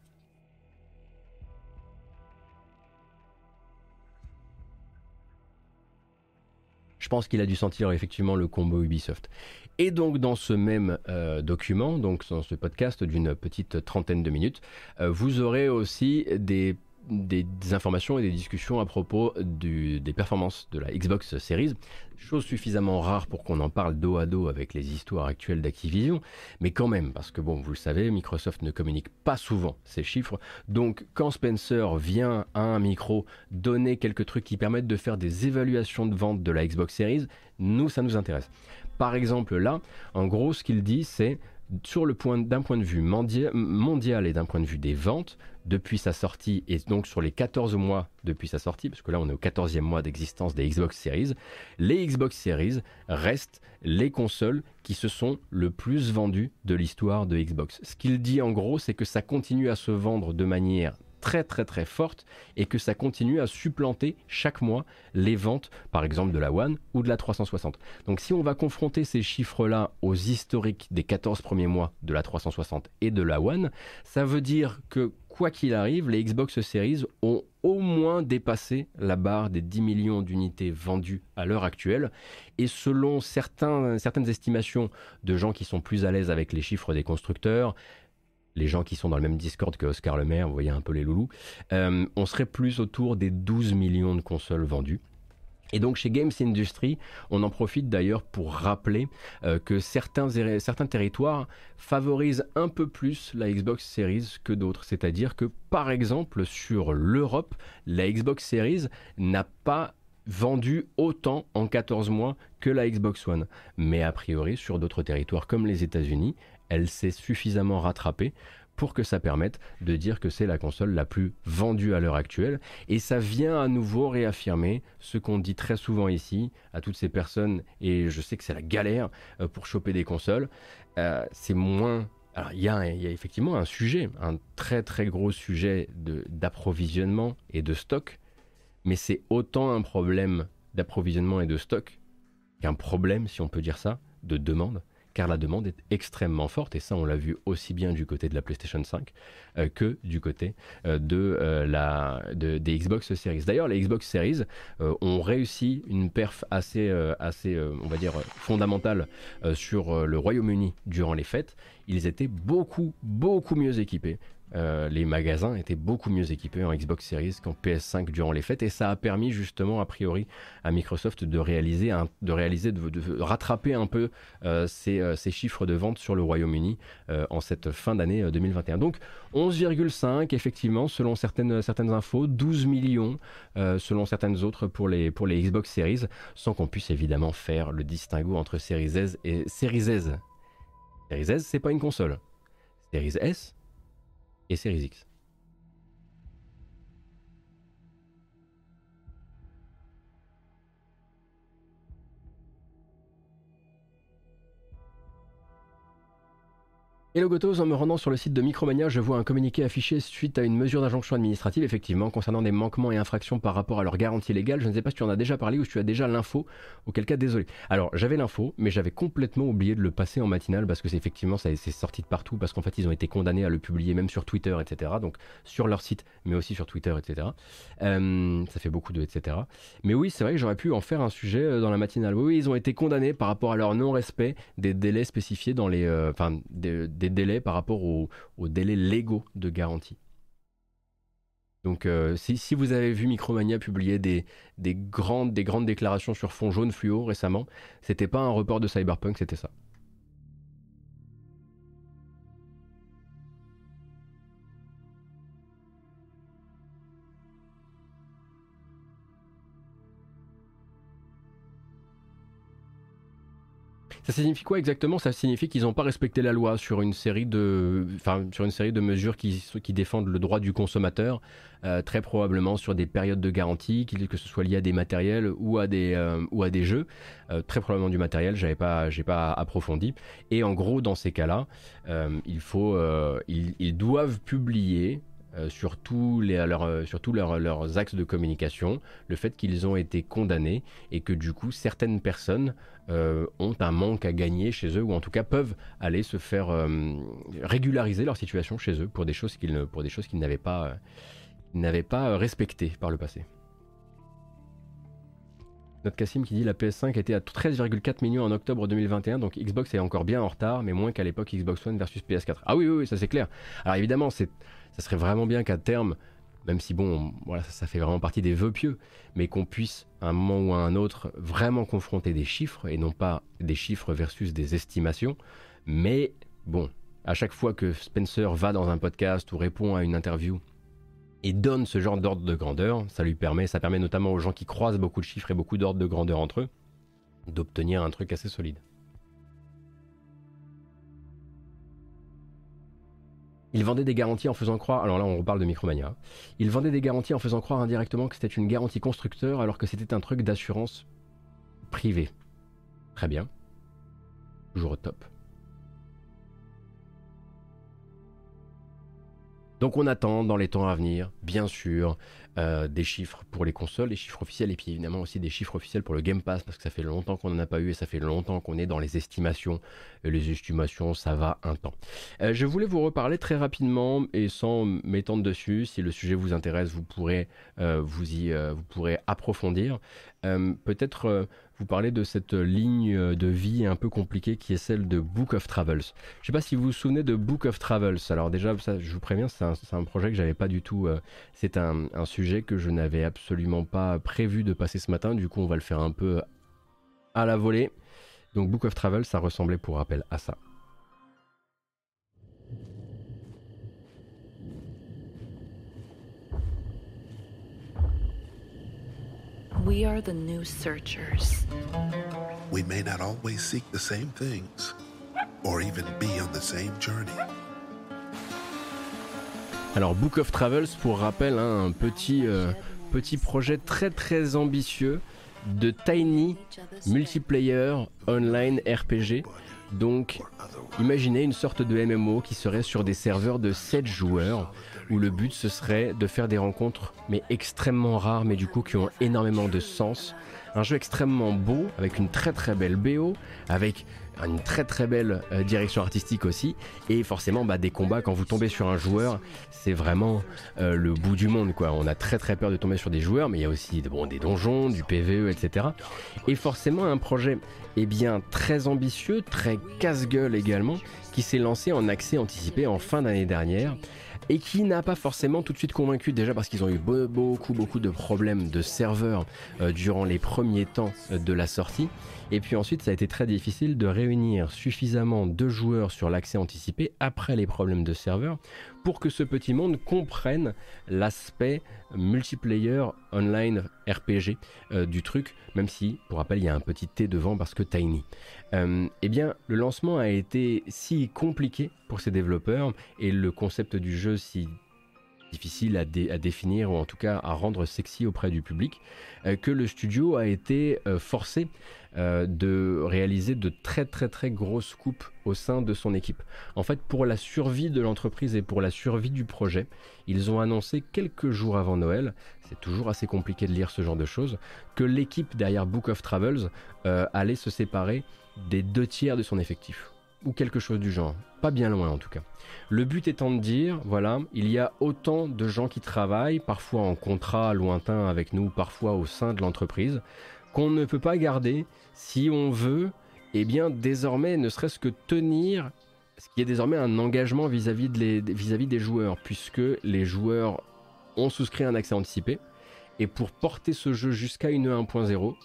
Je pense qu'il a dû sentir effectivement le combo Ubisoft. Et donc dans ce même euh, document, donc dans ce podcast d'une petite trentaine de minutes, euh, vous aurez aussi des des, informations et des discussions à propos des performances de la Xbox Series, chose suffisamment rare pour qu'on en parle dos à dos avec les histoires actuelles d'Activision, mais quand même, parce que bon, vous le savez, Microsoft ne communique pas souvent ces chiffres, donc quand Spencer vient à un micro donner quelques trucs qui permettent de faire des évaluations de vente de la Xbox Series, nous, ça nous intéresse. Par exemple, là, en gros, ce qu'il dit, c'est sur le point d'un point de vue mondial et d'un point de vue des ventes, depuis sa sortie, et donc sur les 14 mois depuis sa sortie, parce que là on est au 14e mois d'existence des Xbox Series, les Xbox Series restent les consoles qui se sont le plus vendues de l'histoire de Xbox. Ce qu'il dit en gros, c'est que ça continue à se vendre de manière très très très forte et que ça continue à supplanter chaque mois les ventes par exemple de la One ou de la 360. Donc si on va confronter ces chiffres-là aux historiques des 14 premiers mois de la 360 et de la One, ça veut dire que quoi qu'il arrive, les Xbox Series ont au moins dépassé la barre des 10 millions d'unités vendues à l'heure actuelle. Et selon certaines estimations de gens qui sont plus à l'aise avec les chiffres des constructeurs, les gens qui sont dans le même Discord que Oscar Le Maire, vous voyez un peu les loulous, euh, on serait plus autour des 12 millions de consoles vendues. Et donc chez Games Industry, on en profite d'ailleurs pour rappeler euh, que certains, certains territoires favorisent un peu plus la Xbox Series que d'autres. C'est-à-dire que par exemple sur l'Europe, la Xbox Series n'a pas vendu autant en 14 mois que la Xbox One. Mais a priori sur d'autres territoires comme les États-Unis, elle s'est suffisamment rattrapée pour que ça permette de dire que c'est la console la plus vendue à l'heure actuelle. Et ça vient à nouveau réaffirmer ce qu'on dit très souvent ici à toutes ces personnes, et je sais que c'est la galère euh, pour choper des consoles. Euh, c'est moins... Alors il y, a, effectivement un sujet, un très très gros sujet d'approvisionnement et de stock, mais c'est autant un problème d'approvisionnement et de stock qu'un problème, si on peut dire ça, de demande car la demande est extrêmement forte, et ça on l'a vu aussi bien du côté de la PlayStation 5 euh, que du côté euh, de, euh, la, des Xbox Series. D'ailleurs, les Xbox Series ont réussi une perf assez, assez on va dire, fondamentale sur le Royaume-Uni durant les fêtes. Ils étaient beaucoup, beaucoup mieux équipés euh, les magasins étaient beaucoup mieux équipés en Xbox Series qu'en PS5 durant les fêtes et ça a permis justement a priori à Microsoft de réaliser, de, réaliser de, rattraper un peu euh, euh, ces, chiffres de vente sur le Royaume-Uni en cette fin d'année 2021. Donc 11,5 effectivement selon certaines, infos, 12 millions selon certaines autres pour les, pour les Xbox Series sans qu'on puisse évidemment faire le distinguo entre Series S et Series S. Series S c'est pas une console. Series S et Series X. Hello Gotos, en me rendant sur le site de Micromania, je vois un communiqué affiché suite à une mesure d'injonction administrative, effectivement, concernant des manquements et infractions par rapport à leur garantie légale. Je ne sais pas si tu en as déjà parlé ou si tu as déjà l'info, auquel cas désolé. Alors j'avais l'info, mais j'avais complètement oublié de le passer en matinale parce que c'est effectivement ça s'est sorti de partout, parce qu'en fait ils ont été condamnés à le publier même sur Twitter, etc. Donc sur leur site, mais aussi sur Twitter, etc. Euh, ça fait beaucoup de etc. Mais oui, c'est vrai que j'aurais pu en faire un sujet euh, dans la matinale. Oui, ils ont été condamnés par rapport à leur non-respect des délais spécifiés dans les... Euh, enfin, des délais par rapport aux, délais légaux de garantie. Donc euh, si, vous avez vu Micromania publier des, grandes, des grandes déclarations sur fond jaune fluo récemment, c'était pas un report de Cyberpunk, c'était ça. Ça signifie quoi exactement? Ça signifie qu'ils n'ont pas respecté la loi sur une série de, enfin, sur une série de mesures qui, défendent le droit du consommateur, euh, très probablement sur des périodes de garantie, que ce soit lié à des matériels ou à des, euh, ou à des jeux, euh, très probablement du matériel, j'avais pas, j'ai pas approfondi. Et en gros, dans ces cas-là, il faut, ils, ils, doivent publier sur tous, les, leurs axes de communication, le fait qu'ils ont été condamnés et que du coup certaines personnes ont un manque à gagner chez eux ou en tout cas peuvent aller se faire régulariser leur situation chez eux pour des choses qu'ils n'avaient pas, respectées par le passé. Notre Cassim qui dit la PS5 était à 13,4 millions en octobre 2021, donc Xbox est encore bien en retard, mais moins qu'à l'époque Xbox One versus PS4. Ah oui, oui, ça c'est clair. Alors évidemment, ça serait vraiment bien qu'à terme, même si bon, voilà, ça, fait vraiment partie des vœux pieux, mais qu'on puisse à un moment ou à un autre vraiment confronter des chiffres et non pas des chiffres versus des estimations. Mais bon, à chaque fois que Spencer va dans un podcast ou répond à une interview et donne ce genre d'ordre de grandeur. Ça lui permet, ça permet notamment aux gens qui croisent beaucoup de chiffres et beaucoup d'ordres de grandeur entre eux, d'obtenir un truc assez solide. Il vendait des garanties en faisant croire, alors là on reparle de Micromania, il vendait des garanties en faisant croire indirectement que c'était une garantie constructeur alors que c'était un truc d'assurance privée. Très bien. Toujours au top. Donc on attend dans les temps à venir, bien sûr, euh, des chiffres pour les consoles, des chiffres officiels, et puis évidemment aussi des chiffres officiels pour le Game Pass, parce que ça fait longtemps qu'on n'en a pas eu, et ça fait longtemps qu'on est dans les estimations. Et les estimations, ça va un temps. Euh, je voulais vous reparler très rapidement, et sans m'étendre dessus, si le sujet vous intéresse, vous pourrez, euh, vous y, vous pourrez approfondir. Peut-être vous parlez de cette ligne de vie un peu compliquée qui est celle de Book of Travels. Je ne sais pas si vous vous souvenez de Book of Travels. Alors déjà, ça, je vous préviens, c'est un, projet que j'avais pas du tout. Euh, c'est un, sujet que je n'avais absolument pas prévu de passer ce matin. Du coup, on va le faire un peu à la volée. Donc Book of Travels, ça ressemblait pour rappel à ça. We are the new searchers. We may not always seek the same things, or even be on the same journey. Alors Book of Travels, pour rappel, hein, un petit, euh, petit projet très très ambitieux de Tiny Multiplayer Online RPG. Donc imaginez une sorte de MMO qui serait sur des serveurs de 7 joueurs où le but ce serait de faire des rencontres mais extrêmement rares mais du coup qui ont énormément de sens. Un jeu extrêmement beau avec une très très belle BO, avec une très très belle euh, direction artistique aussi. Et forcément bah, des combats quand vous tombez sur un joueur c'est vraiment euh, le bout du monde quoi. On a très très peur de tomber sur des joueurs mais il y a aussi bon, des donjons du PVE etc et forcément un projet eh bien très ambitieux très casse-gueule également qui s'est lancé en accès anticipé en fin d'année dernière et qui n'a pas forcément tout de suite convaincu, déjà parce qu'ils ont eu beaucoup beaucoup de problèmes de serveurs euh, durant les premiers temps euh, de la sortie, et puis ensuite ça a été très difficile de réunir suffisamment de joueurs sur l'accès anticipé après les problèmes de serveurs pour que ce petit monde comprenne l'aspect multiplayer online RPG euh, du truc, même si, pour rappel, il y a un petit T devant parce que Tiny. Euh, eh bien, le lancement a été si compliqué pour ces développeurs et le concept du jeu si difficile à, définir ou en tout cas à rendre sexy auprès du public, euh, que le studio a été forcé euh, de réaliser de très très très grosses coupes au sein de son équipe. En fait, pour la survie de l'entreprise et pour la survie du projet, ils ont annoncé quelques jours avant Noël, c'est toujours assez compliqué de lire ce genre de choses, que l'équipe derrière Book of Travels euh, allait se séparer des deux tiers de son effectif ou quelque chose du genre. Pas bien loin en tout cas. Le but étant de dire, voilà, il y a autant de gens qui travaillent, parfois en contrat lointain avec nous, parfois au sein de l'entreprise, qu'on ne peut pas garder si on veut, eh bien désormais ne serait-ce que tenir ce qui est désormais un engagement vis-à-vis des joueurs, puisque les joueurs ont souscrit un accès anticipé, et pour porter ce jeu jusqu'à une 1.0,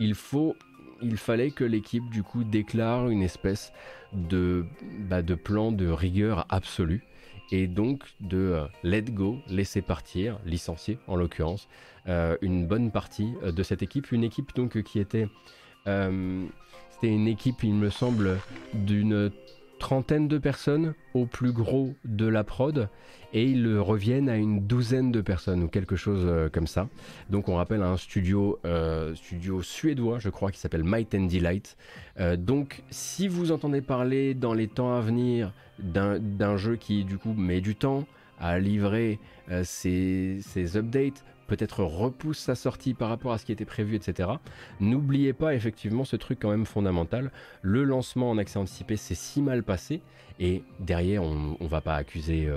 il faut il fallait que l'équipe du coup déclare une espèce de, bah, de plan de rigueur absolue et donc de euh, let go, laisser partir, licencier en l'occurrence, euh, une bonne partie euh, de cette équipe. Une équipe donc qui était. C'était une équipe, il me semble, d'une trentaine de personnes au plus gros de la prod et ils reviennent à une douzaine de personnes ou quelque chose comme ça. Donc on rappelle un studio, studio suédois, je crois, qui s'appelle Might and Delight. donc si vous entendez parler dans les temps à venir d'un jeu qui du coup met du temps à livrer ses, updates, peut-être repousse sa sortie par rapport à ce qui était prévu, etc. N'oubliez pas effectivement ce truc quand même fondamental. Le lancement en accès anticipé s'est si mal passé et derrière on ne va pas accuser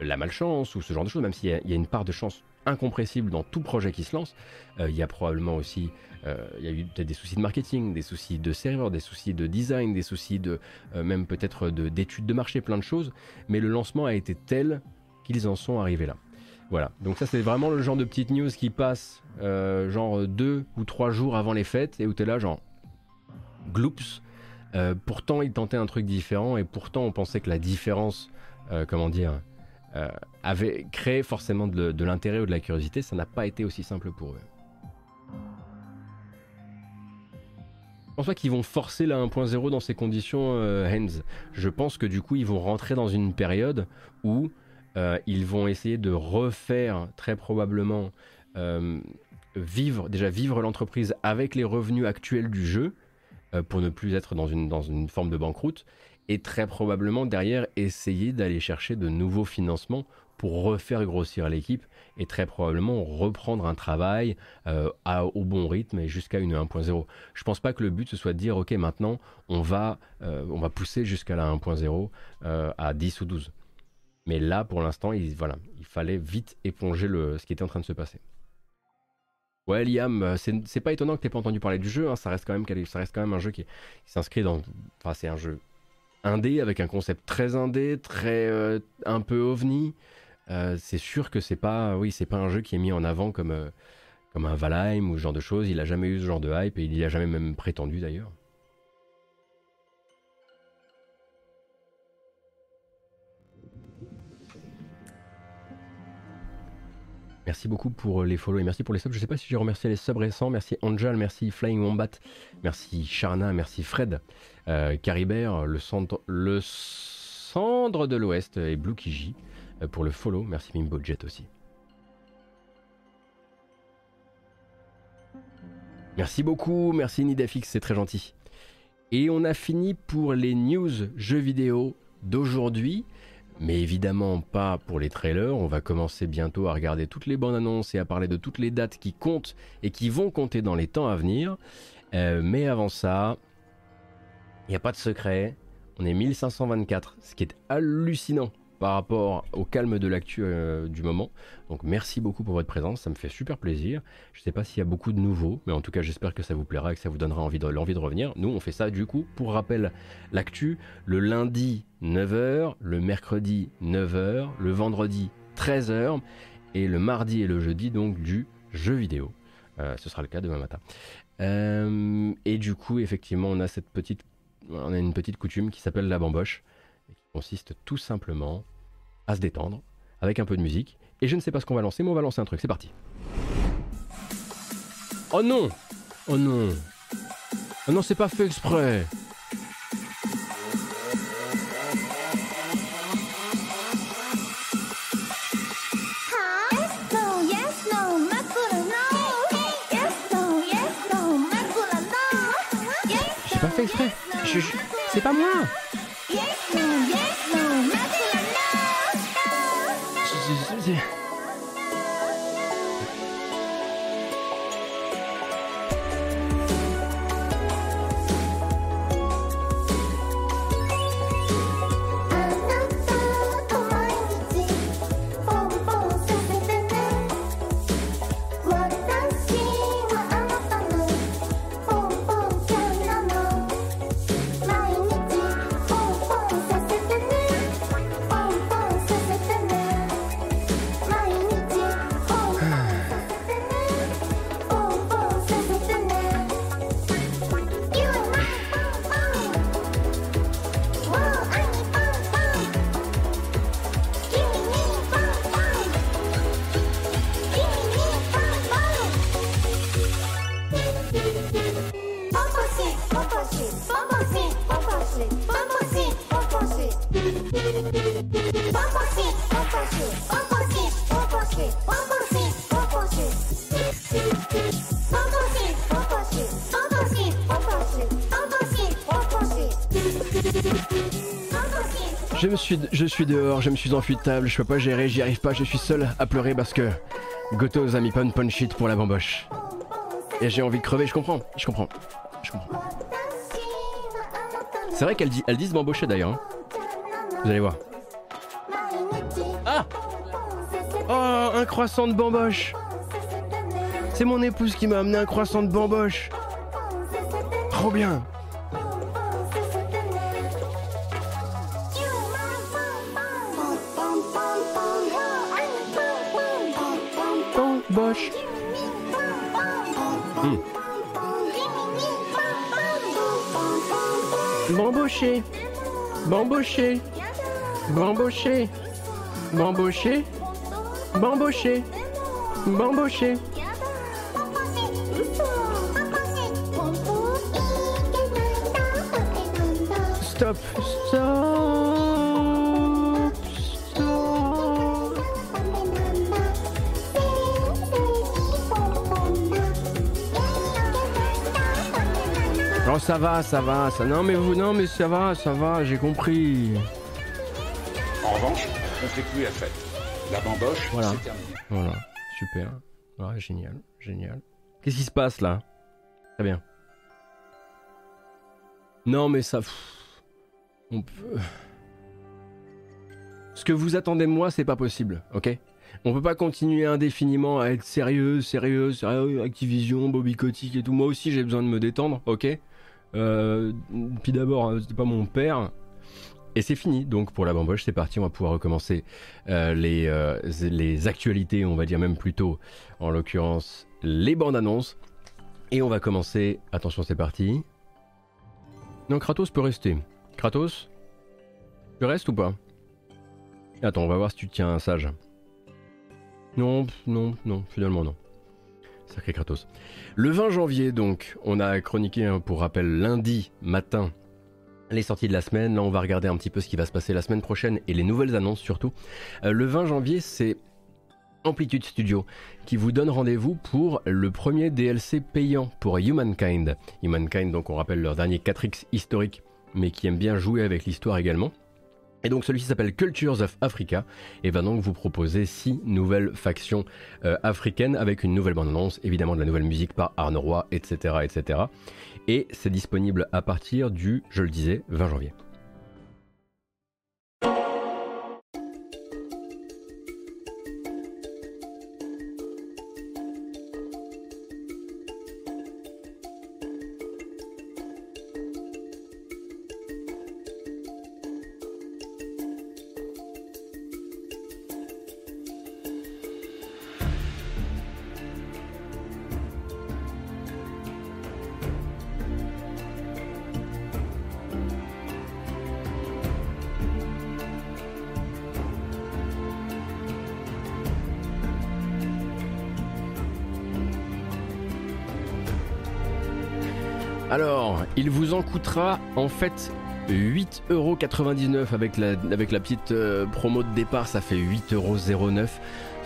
la malchance ou ce genre de choses, même s'il y, a une part de chance incompressible dans tout projet qui se lance. il y a probablement aussi euh, y des soucis de marketing, des soucis de serveur, des soucis de design, des soucis euh, même peut-être d'études de, marché, plein de choses. Mais le lancement a été tel qu'ils en sont arrivés là. Voilà, donc ça c'est vraiment le genre de petite news qui passe euh, genre deux ou trois jours avant les fêtes et où tu es là genre gloops. pourtant ils tentaient un truc différent et pourtant on pensait que la différence, comment dire, avait créé forcément de l'intérêt ou de la curiosité. Ça n'a pas été aussi simple pour eux. pense pas qu'ils vont forcer la 1.0 dans ces conditions, euh, Hens. Je pense que du coup, ils vont rentrer dans une période où euh, ils vont essayer de refaire très probablement euh, vivre, déjà vivre l'entreprise avec les revenus actuels du jeu pour ne plus être dans une, dans une forme de banqueroute et très probablement derrière essayer d'aller chercher de nouveaux financements pour refaire grossir l'équipe et très probablement reprendre un travail euh, au bon rythme et jusqu'à une 1.0. Je pense pas que le but ce soit de dire ok maintenant on va, euh, on va pousser jusqu'à la 1.0 euh, à 10 ou 12. Mais là pour l'instant il, voilà, il fallait vite éponger le, ce qui était en train de se passer. Ouais Liam, c'est pas étonnant que tu pas entendu parler du jeu, hein. ça, reste quand même, ça reste quand même un jeu qui, s'inscrit dans... Enfin c'est un jeu indé avec un concept très indé, très un peu ovni. Euh, c'est sûr que c'est pas, oui, c'est pas un jeu qui est mis en avant comme, euh, comme un Valheim ou ce genre de choses. Il a jamais eu ce genre de hype et il y a jamais même prétendu d'ailleurs. Merci beaucoup pour les follow et merci pour les subs. Je sais pas si j'ai remercié les subs récents. Merci Angel, merci Flying Wombat, merci Sharna, merci Fred, euh, Caribert, le cendre de l'Ouest et Blue Kiji. Euh, pour le follow. Merci Mimbojet aussi. Merci beaucoup, merci Nidafix, c'est très gentil. Et on a fini pour les news jeux vidéo d'aujourd'hui, mais évidemment pas pour les trailers. On va commencer bientôt à regarder toutes les bandes annonces et à parler de toutes les dates qui comptent et qui vont compter dans les temps à venir. Euh, mais avant ça, il n'y a pas de secret. On est 1524, ce qui est hallucinant par rapport au calme de l'actu euh, du moment. Donc merci beaucoup pour votre présence, ça me fait super plaisir. Je ne sais pas s'il y a beaucoup de nouveaux, mais en tout cas j'espère que ça vous plaira et que ça vous donnera envie de, l'envie de revenir. Nous on fait ça du coup, pour rappel, l'actu, le lundi 9h, le mercredi 9h, le vendredi 13h, et le mardi et le jeudi donc du jeu vidéo. Euh, ce sera le cas demain matin. Euh, et du coup effectivement on a cette petite, on a une petite coutume qui s'appelle la bamboche consiste tout simplement à se détendre avec un peu de musique. Et je ne sais pas ce qu'on va lancer, mais on va lancer un truc. C'est parti. Oh non Oh non Oh non, c'est pas fait exprès J'ai pas fait exprès. C'est pas moi. Je me suis, je suis dehors, je me suis enfui de table, je peux pas gérer, j'y arrive pas, je suis seul à pleurer parce que Gotos a mis pun pun shit pour la bamboche. Et j'ai envie de crever, je comprends, je comprends, je comprends. C'est vrai qu'elle dit, elles disent bambocher d'ailleurs. Hein. Vous allez voir. Un croissant de bamboche. C'est mon épouse qui m'a amené un croissant de bamboche. Trop bien. Bamboche. Bamboché. Bamboché. Bamboché. Bamboché Bamboché Bamboché Stop Stop Stop Oh ça va, ça va, ça. Non mais vous, non mais ça va, ça va, j'ai compris. En revanche, on fait plus la fête. La bamboche, Voilà. c'est terminé. Voilà, super. Ouais, génial, génial. Qu'est-ce qui se passe là? Très bien. Non, mais ça. pff, On peut. Ce que vous attendez de moi, c'est pas possible, ok? On peut pas continuer indéfiniment à être sérieux, sérieux, sérieux, Activision, Bobby Kotick et tout. Moi aussi, j'ai besoin de me détendre, ok? Euh, Puis d'abord, hein, c'était pas mon père. Et c'est fini, donc pour la bamboche, c'est parti, on va pouvoir recommencer euh, les, euh, les actualités, on va dire même plutôt, en l'occurrence, les bandes annonces. Et on va commencer, attention c'est parti. Non, Kratos peut rester. Kratos Tu restes ou pas? Attends, on va voir si tu tiens un sage. Non, non, non, finalement non. Sacré Kratos. Le 20 janvier, donc, on a chroniqué, hein, pour rappel, lundi matin, les sorties de la semaine. Là, on va regarder un petit peu ce qui va se passer la semaine prochaine et les nouvelles annonces surtout. Euh, le 20 janvier, c'est Amplitude Studio qui vous donne rendez-vous pour le premier DLC payant pour Humankind. Humankind, donc on rappelle leur dernier 4X historique, mais qui aime bien jouer avec l'histoire également. Et donc celui-ci s'appelle Cultures of Africa et va donc vous proposer six nouvelles factions euh, africaines avec une nouvelle bande-annonce, évidemment de la nouvelle musique par Arnaud Roy, etc. etc. Et c'est disponible à partir du, je le disais, 20 janvier. Alors, il vous en coûtera en fait 8,99€ avec la, petite euh, promo de départ, ça fait 8,09€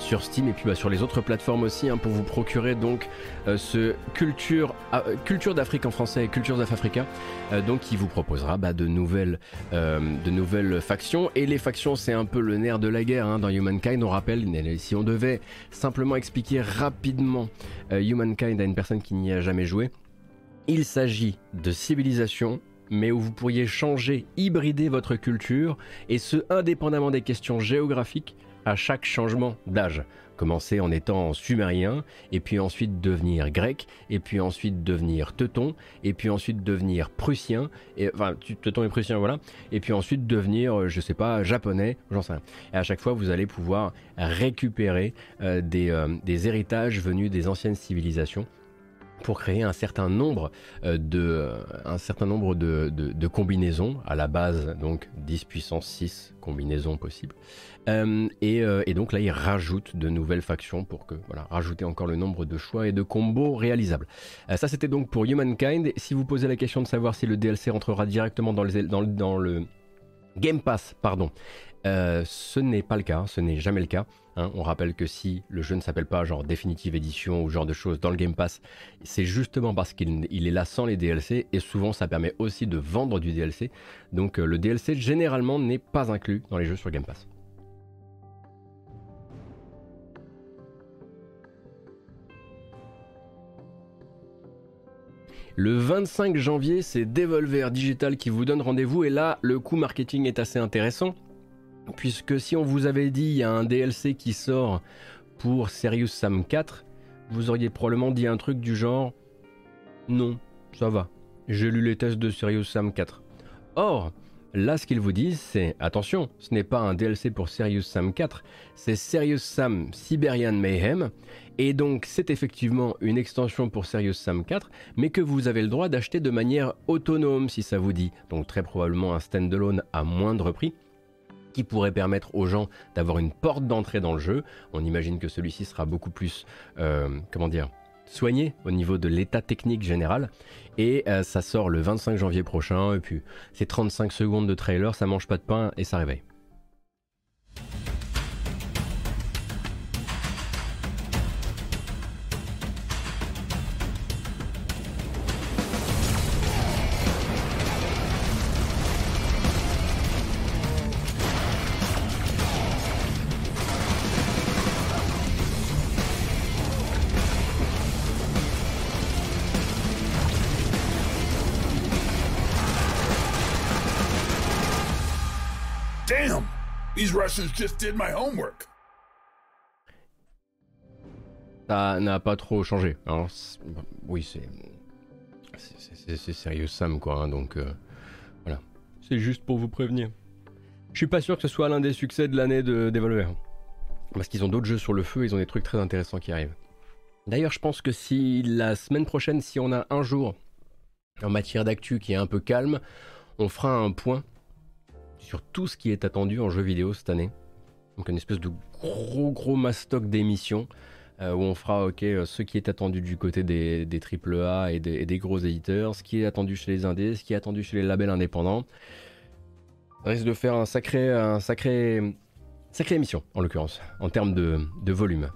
sur Steam et puis bah, sur les autres plateformes aussi hein, pour vous procurer donc euh, ce culture, euh, culture d'Afrique en français, Cultures of Africa, euh, donc qui vous proposera bah, de, nouvelles, factions. Et les factions, c'est un peu le nerf de la guerre hein, dans Humankind. On rappelle, si on devait simplement expliquer rapidement Humankind à une personne qui n'y a jamais joué, il s'agit de civilisation, mais où vous pourriez changer, hybrider votre culture, et ce indépendamment des questions géographiques à chaque changement d'âge. Commencer en étant sumérien, et puis ensuite devenir grec, et puis ensuite devenir teuton, et puis ensuite devenir prussien, et, enfin teuton et prussien voilà, et puis ensuite devenir, euh, je sais pas, japonais, j'en sais rien. Et à chaque fois vous allez pouvoir récupérer euh, euh, des héritages venus des anciennes civilisations pour créer un certain nombre euh, de, euh, de, combinaisons, à la base donc 10 puissance 6 combinaisons possibles. Euh, et, donc là, il rajoute de nouvelles factions pour que, voilà, rajouter encore le nombre de choix et de combos réalisables. Ça, c'était donc pour Humankind. Si vous posez la question de savoir si le DLC rentrera directement dans, dans, le- Game Pass, pardon, ce n'est pas le cas, ce n'est jamais le cas. Hein. On rappelle que si le jeu ne s'appelle pas genre définitive édition ou genre de choses dans le Game Pass, c'est justement parce qu'il est là sans les DLC et souvent ça permet aussi de vendre du DLC. Donc euh, le DLC généralement n'est pas inclus dans les jeux sur Game Pass. Le 25 janvier, c'est Devolver Digital qui vous donne rendez-vous et là, le coût marketing est assez intéressant puisque si on vous avait dit il y a un DLC qui sort pour Serious Sam 4, vous auriez probablement dit un truc du genre non, ça va. J'ai lu les tests de Serious Sam 4. Or, Là, ce qu'ils vous disent, c'est attention, ce n'est pas un DLC pour Serious Sam 4, c'est Serious Sam Siberian Mayhem, et donc c'est effectivement une extension pour Serious Sam 4, mais que vous avez le droit d'acheter de manière autonome si ça vous dit, donc très probablement un standalone à moindre prix qui pourrait permettre aux gens d'avoir une porte d'entrée dans le jeu. On imagine que celui-ci sera beaucoup plus, euh, comment dire, soigné au niveau de l'état technique général. Et euh, ça sort le 25 janvier prochain. Et puis, c'est 35 secondes de trailer, ça mange pas de pain et ça réveille. Just did my homework. Ça n'a pas trop changé. Alors, oui, c'est. C'est sérieux Sam, quoi. Hein, donc, euh, voilà. C'est juste pour vous prévenir. Je suis pas sûr que ce soit l'un des succès de l'année de Devolver. Parce qu'ils ont d'autres jeux sur le feu, ils ont des trucs très intéressants qui arrivent. D'ailleurs, je pense que si la semaine prochaine, si on a un jour en matière d'actu qui est un peu calme, on fera un point sur tout ce qui est attendu en jeu vidéo cette année. Donc une espèce de gros gros mastoc d'émissions euh, où on fera ok euh, ce qui est attendu du côté des, des AAA et des, gros éditeurs, ce qui est attendu chez les indés, ce qui est attendu chez les labels indépendants. Ça risque de faire un sacré, un sacré, sacré émission en l'occurrence en termes de volume.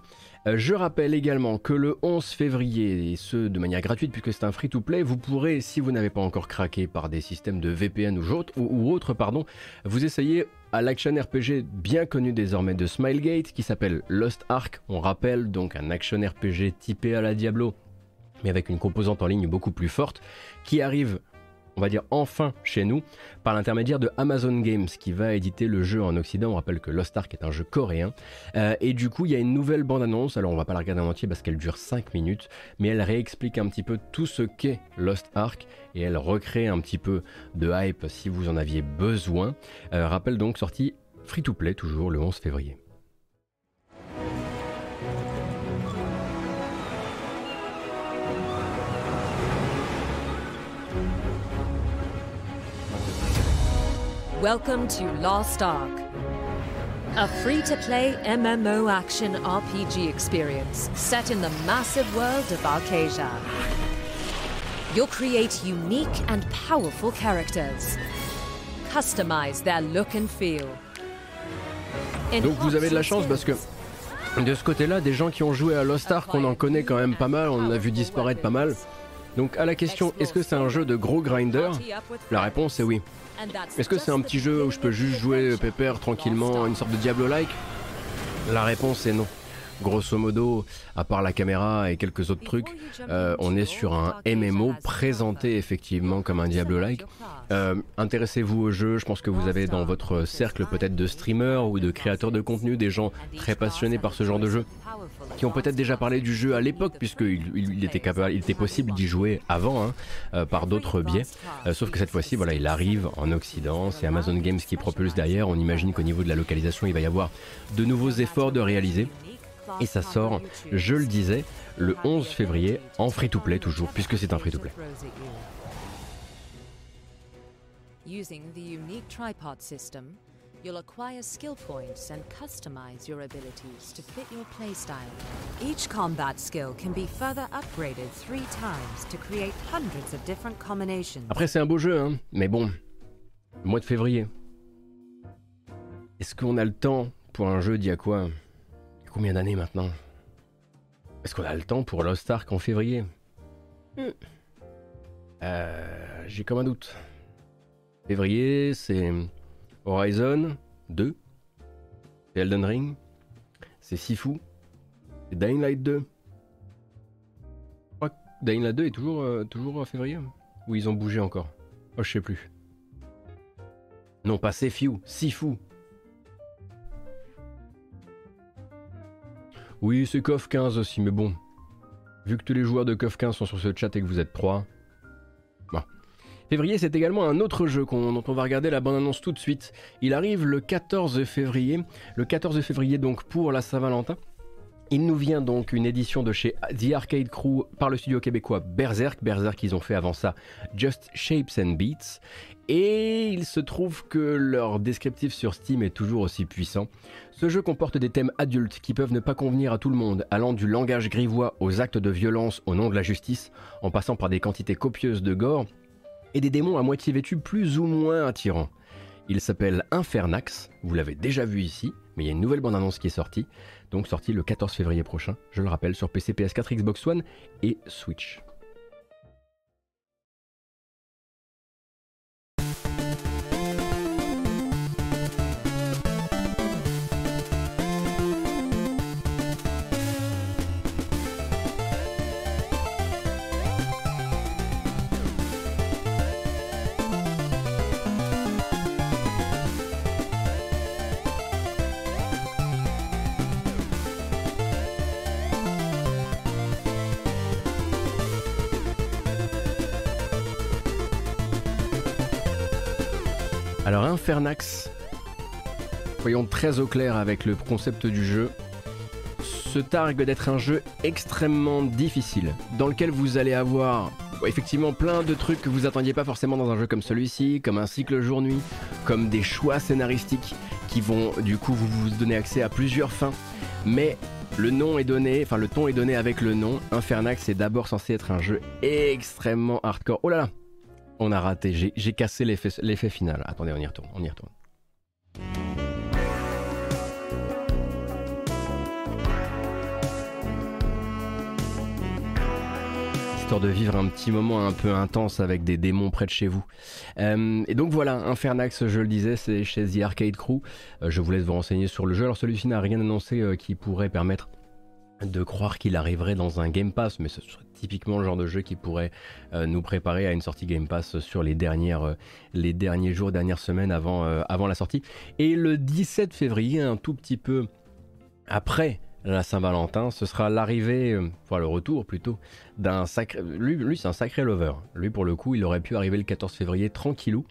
Euh, je rappelle également que le 11 février, et ce de manière gratuite puisque c'est un free-to-play, vous pourrez, si vous n'avez pas encore craqué par des systèmes de VPN ou, autres, vous essayez à l'action RPG bien connu désormais de Smilegate qui s'appelle Lost Ark. On rappelle donc un action RPG typé à la Diablo mais avec une composante en ligne beaucoup plus forte, qui arrive on va dire enfin chez nous, par l'intermédiaire de Amazon Games qui va éditer le jeu en Occident. On rappelle que Lost Ark est un jeu coréen. Euh, et du coup, il y a une nouvelle bande-annonce. Alors, on va pas la regarder en entier parce qu'elle dure 5 minutes, mais elle réexplique un petit peu tout ce qu'est Lost Ark et elle recrée un petit peu de hype si vous en aviez besoin. Euh, rappel donc sorti free to play toujours le 11 février. Welcome to Lost Ark, a free to play MMO action RPG experience set in the massive world of Arcasia. You'll create unique and powerful characters, customize their look and feel. Donc vous avez de la chance parce que de ce côté-là, des gens qui ont joué à Lost Ark, on en connaît quand même pas mal, on en a vu disparaître pas mal. Donc à la question, est-ce que c'est un jeu de gros grinder? La réponse est oui. Est-ce que c'est un petit jeu où je peux juste jouer pépère tranquillement, une sorte de Diablo-like? La réponse est non. Grosso modo, à part la caméra et quelques autres trucs, euh, on est sur un MMO présenté effectivement comme un Diablo-like. Euh, intéressez-vous au jeu, je pense que vous avez dans votre cercle peut-être de streamers ou de créateurs de contenu des gens très passionnés par ce genre de jeu qui ont peut-être déjà parlé du jeu à l'époque, puisqu'il il était, possible d'y jouer avant, hein, euh, par d'autres biais. Sauf que cette fois-ci, voilà, il arrive en Occident, c'est Amazon Games qui propulse derrière. On imagine qu'au niveau de la localisation, il va y avoir de nouveaux efforts de réaliser. Et ça sort, je le disais, le 11 février en free-to-play toujours, puisque c'est un free-to-play. Using the unique tripod system, You'll acquire skill points and customize your abilities to fit your playstyle. Each combat skill can be further upgraded three times to create hundreds of different combinations. Après, c'est un beau jeu, hein, mais bon, mois de février. Est-ce qu'on a le temps pour un jeu d'il y a quoi Combien d'années maintenant Est-ce qu'on a le temps pour Lost Ark en février hmm. euh, J'ai comme un doute. Février, c'est Horizon 2, c'est Elden Ring, c'est Sifu, c'est Dying Light 2. Je crois que Dying Light 2 est toujours, euh, toujours en février Ou ils ont bougé encore Oh, je sais plus. Non, pas Sifu, Sifu. Oui, c'est KOF 15 aussi, mais bon. Vu que tous les joueurs de KOF 15 sont sur ce chat et que vous êtes 3. Bon. Février, c'est également un autre jeu dont on va regarder la bande-annonce tout de suite. Il arrive le 14 février. Le 14 février, donc, pour la Saint-Valentin. Il nous vient donc une édition de chez The Arcade Crew par le studio québécois Berserk. Berserk, ils ont fait avant ça Just Shapes and Beats. Et il se trouve que leur descriptif sur Steam est toujours aussi puissant. Ce jeu comporte des thèmes adultes qui peuvent ne pas convenir à tout le monde, allant du langage grivois aux actes de violence au nom de la justice, en passant par des quantités copieuses de gore et des démons à moitié vêtus plus ou moins attirants. Il s'appelle Infernax, vous l'avez déjà vu ici, mais il y a une nouvelle bande-annonce qui est sortie donc sorti le 14 février prochain, je le rappelle, sur PC, PS4, Xbox One et Switch. Alors Infernax, voyons très au clair avec le concept du jeu, se targue d'être un jeu extrêmement difficile, dans lequel vous allez avoir effectivement plein de trucs que vous attendiez pas forcément dans un jeu comme celui-ci, comme un cycle jour-nuit, comme des choix scénaristiques qui vont du coup vous, vous donner accès à plusieurs fins. Mais le nom est donné, enfin le ton est donné avec le nom. Infernax est d'abord censé être un jeu extrêmement hardcore. Oh là là on a raté, j'ai cassé l'effet final. Attendez, on y retourne, on y retourne. histoire de vivre un petit moment un peu intense avec des démons près de chez vous. Euh, et donc voilà, Infernax, je le disais, c'est chez The Arcade Crew. Euh, je vous laisse vous renseigner sur le jeu. Alors celui-ci n'a rien annoncé euh, qui pourrait permettre de croire qu'il arriverait dans un Game Pass, mais ce serait typiquement le genre de jeu qui pourrait euh, nous préparer à une sortie Game Pass sur les, dernières, euh, les derniers jours, dernières semaines avant, euh, avant la sortie. Et le 17 février, un tout petit peu après la Saint-Valentin, ce sera l'arrivée, enfin le retour plutôt, d'un sacré... Lui, lui c'est un sacré lover. Lui pour le coup, il aurait pu arriver le 14 février tranquillou.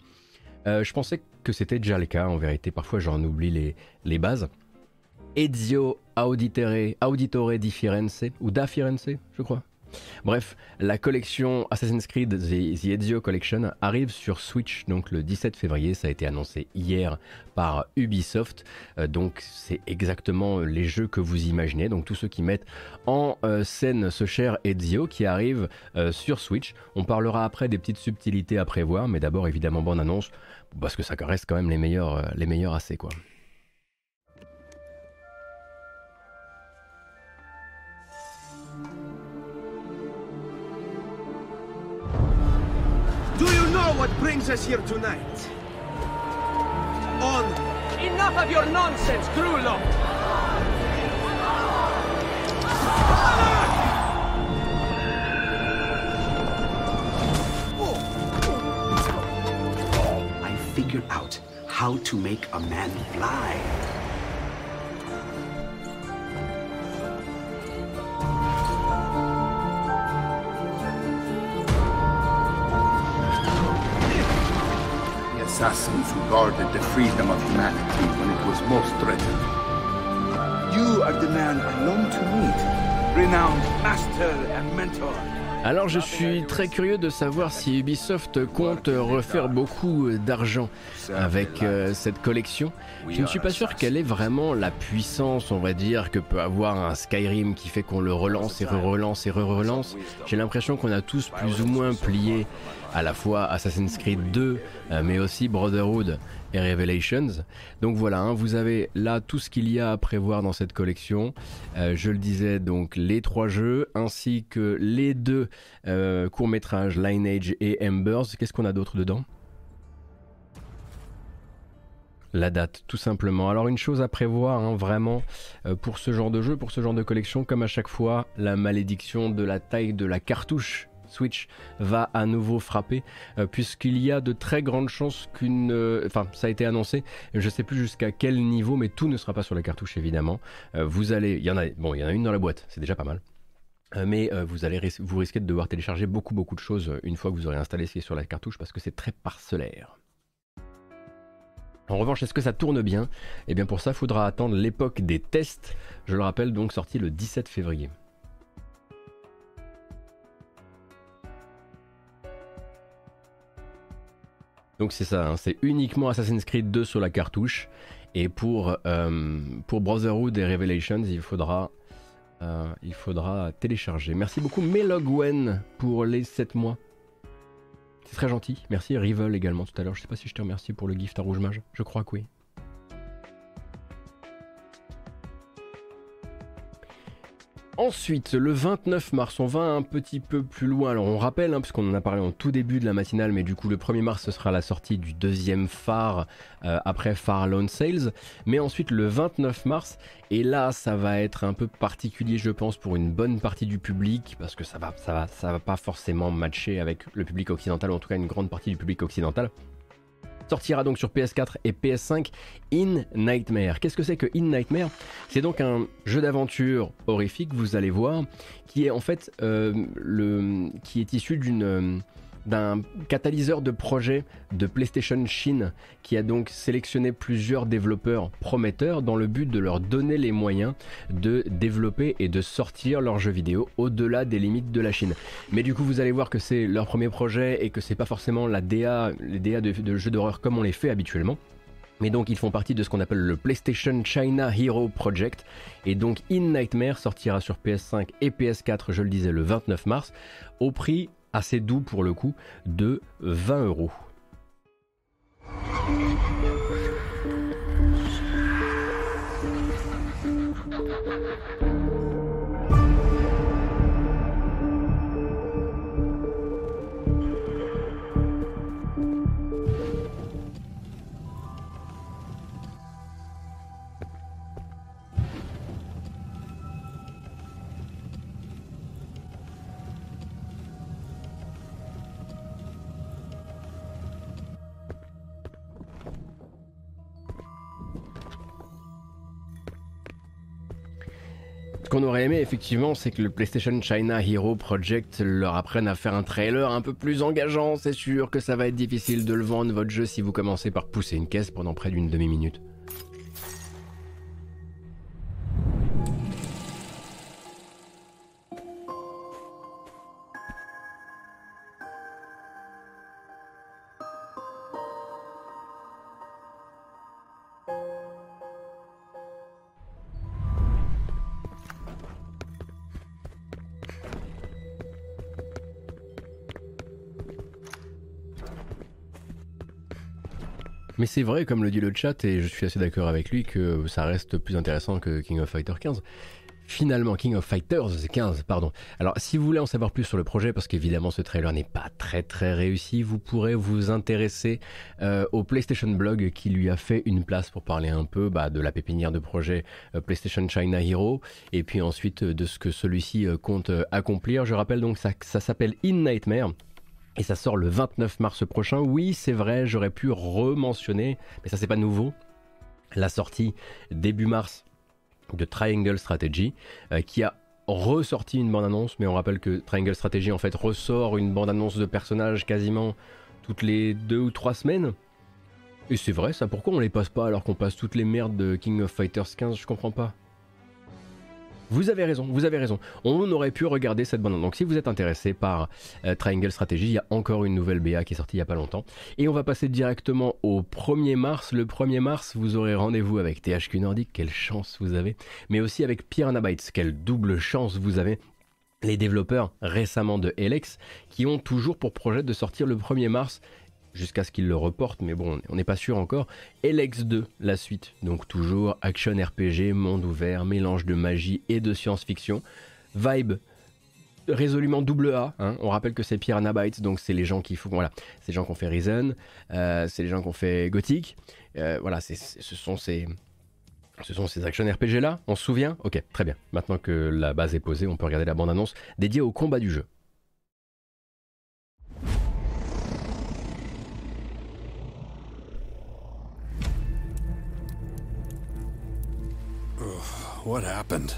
je pensais que c'était déjà le cas, en vérité parfois j'en oublie les, les bases. Ezio Auditore, Auditore di Firenze, ou da Firenze, je crois. Bref, la collection Assassin's Creed The, Ezio Collection arrive sur Switch donc le 17 février. Ça a été annoncé hier par Ubisoft. Euh, donc c'est exactement les jeux que vous imaginez. Donc tous ceux qui mettent en euh, scène ce cher Ezio qui arrive euh, sur Switch. On parlera après des petites subtilités à prévoir, mais d'abord évidemment bonne annonce parce que ça reste quand même les meilleurs, les meilleurs assez quoi. What brings us here tonight. On. Enough of your nonsense, Grullo! I figured out how to make a man fly. Assassins who guarded the freedom of humanity when it was most threatened. You are the man I long to meet, renowned master and mentor. Alors je suis très curieux de savoir si Ubisoft compte refaire beaucoup d'argent avec euh, cette collection. Je ne suis pas sûr qu'elle ait vraiment la puissance, on va dire, que peut avoir un Skyrim qui fait qu'on le relance et re-relance et re-relance. J'ai l'impression qu'on a tous plus ou moins plié à la fois Assassin's Creed 2, euh, mais aussi Brotherhood et Revelations. Donc voilà, hein, vous avez là tout ce qu'il y a à prévoir dans cette collection. Euh, je le disais, donc les trois jeux ainsi que les deux euh, courts-métrages Lineage et Embers. Qu'est-ce qu'on a d'autre dedans? La date, tout simplement. Alors une chose à prévoir, hein, vraiment, euh, pour ce genre de jeu, pour ce genre de collection, comme à chaque fois, la malédiction de la taille de la cartouche Switch va à nouveau frapper, euh, puisqu'il y a de très grandes chances qu'une... Euh, enfin, ça a été annoncé, je ne sais plus jusqu'à quel niveau, mais tout ne sera pas sur la cartouche, évidemment. vous allez... Y en a... Bon, il y en a une dans la boîte, c'est déjà pas mal. Mais vous allez vous risquez de devoir télécharger beaucoup beaucoup de choses une fois que vous aurez installé ce qui est sur la cartouche parce que c'est très parcellaire. En revanche, est-ce que ça tourne bien? Eh bien pour ça, il faudra attendre l'époque des tests. Je le rappelle, donc sorti le 17 février. Donc c'est ça, hein, c'est uniquement Assassin's Creed 2 sur la cartouche. Et pour, euh, pour Brotherhood et Revelations, il faudra, euh, il faudra télécharger. Merci beaucoup Melogwen pour les 7 mois. C'est très gentil. Merci Rival également tout à l'heure. Je sais pas si je te remercie pour le gift à Rouge Mage. Je crois que oui. Ensuite, le 29 mars, on va un petit peu plus loin. Alors on rappelle, hein, puisqu'on en a parlé en tout début de la matinale, mais du coup le 1er mars ce sera la sortie du deuxième phare euh, après Phare Lone Sales. Mais ensuite le 29 mars, et là ça va être un peu particulier je pense pour une bonne partie du public, parce que ça va, va, va pas forcément matcher avec le public occidental, ou en tout cas une grande partie du public occidental sortira donc sur PS4 et PS5 In Nightmare. Qu'est-ce que c'est que In Nightmare? C'est donc un jeu d'aventure horrifique, vous allez voir, qui est en fait euh, le, qui est issu d'une euh, d'un catalyseur de projet de PlayStation Chine qui a donc sélectionné plusieurs développeurs prometteurs dans le but de leur donner les moyens de développer et de sortir leurs jeux vidéo au-delà des limites de la Chine. Mais du coup, vous allez voir que c'est leur premier projet et que c'est pas forcément la DA, les DA de, de jeux d'horreur comme on les fait habituellement. Mais donc ils font partie de ce qu'on appelle le PlayStation China Hero Project. Et donc In Nightmare sortira sur PS5 et PS4, je le disais, le 29 mars, au prix assez doux pour le coup, de 20 euros. Qu'on aurait aimé effectivement, c'est que le PlayStation China Hero Project leur apprenne à faire un trailer un peu plus engageant. C'est sûr que ça va être difficile de le vendre votre jeu si vous commencez par pousser une caisse pendant près d'une demi-minute. C'est vrai, comme le dit le chat, et je suis assez d'accord avec lui, que ça reste plus intéressant que King of Fighters 15. Finalement, King of Fighters 15, pardon. Alors, si vous voulez en savoir plus sur le projet, parce qu'évidemment ce trailer n'est pas très très réussi, vous pourrez vous intéresser euh, au PlayStation Blog qui lui a fait une place pour parler un peu bah, de la pépinière de projet euh, PlayStation China Hero, et puis ensuite euh, de ce que celui-ci compte accomplir. Je rappelle donc ça, ça s'appelle In Nightmare. Et ça sort le 29 mars prochain. Oui, c'est vrai, j'aurais pu rementionner, mais ça c'est pas nouveau. La sortie début mars de Triangle Strategy, euh, qui a ressorti une bande-annonce, mais on rappelle que Triangle Strategy en fait ressort une bande-annonce de personnages quasiment toutes les deux ou trois semaines. Et c'est vrai ça, pourquoi on les passe pas alors qu'on passe toutes les merdes de King of Fighters 15, je comprends pas. Vous avez raison, vous avez raison. On aurait pu regarder cette bande. Donc si vous êtes intéressé par euh, Triangle Strategy, il y a encore une nouvelle BA qui est sortie il n'y a pas longtemps. Et on va passer directement au 1er mars. Le 1er mars, vous aurez rendez-vous avec THQ Nordic, quelle chance vous avez. Mais aussi avec Piranha Bytes, quelle double chance vous avez les développeurs récemment de Elex qui ont toujours pour projet de sortir le 1er mars jusqu'à ce qu'ils le reportent, mais bon, on n'est pas sûr encore. Elex 2, la suite, donc toujours action RPG, monde ouvert, mélange de magie et de science-fiction. Vibe résolument double A. Hein. On rappelle que c'est Pierre Nabites, donc c'est les gens qui font, voilà, c'est les gens qui ont fait Reason, euh, c'est les gens qui ont fait Gothic. Euh, voilà, ce sont ces, ce sont ces action RPG là. On se souvient? Ok, très bien. Maintenant que la base est posée, on peut regarder la bande annonce dédiée au combat du jeu. What happened?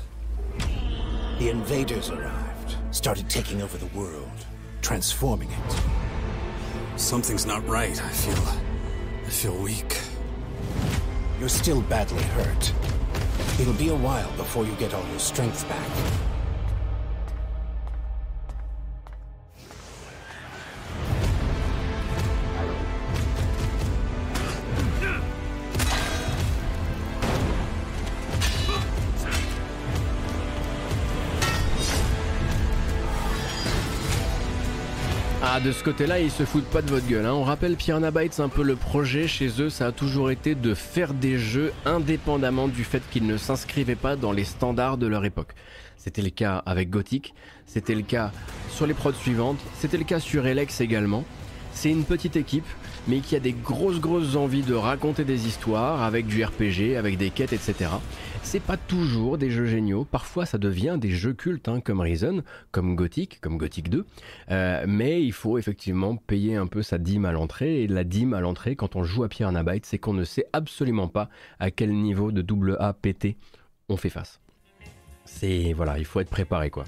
The invaders arrived, started taking over the world, transforming it. Something's not right. I feel. I feel weak. You're still badly hurt. It'll be a while before you get all your strength back. Ah, de ce côté-là, ils se foutent pas de votre gueule. Hein. On rappelle Pierre Bytes, un peu le projet chez eux, ça a toujours été de faire des jeux indépendamment du fait qu'ils ne s'inscrivaient pas dans les standards de leur époque. C'était le cas avec Gothic, c'était le cas sur les prods suivantes, c'était le cas sur Elex également. C'est une petite équipe, mais qui a des grosses grosses envies de raconter des histoires avec du RPG, avec des quêtes, etc. C'est pas toujours des jeux géniaux, parfois ça devient des jeux cultes hein, comme Reason, comme Gothic, comme Gothic 2, euh, mais il faut effectivement payer un peu sa dîme à l'entrée, et la dîme à l'entrée quand on joue à Pierre Nabyte, c'est qu'on ne sait absolument pas à quel niveau de double A pété on fait face. C'est voilà, il faut être préparé quoi.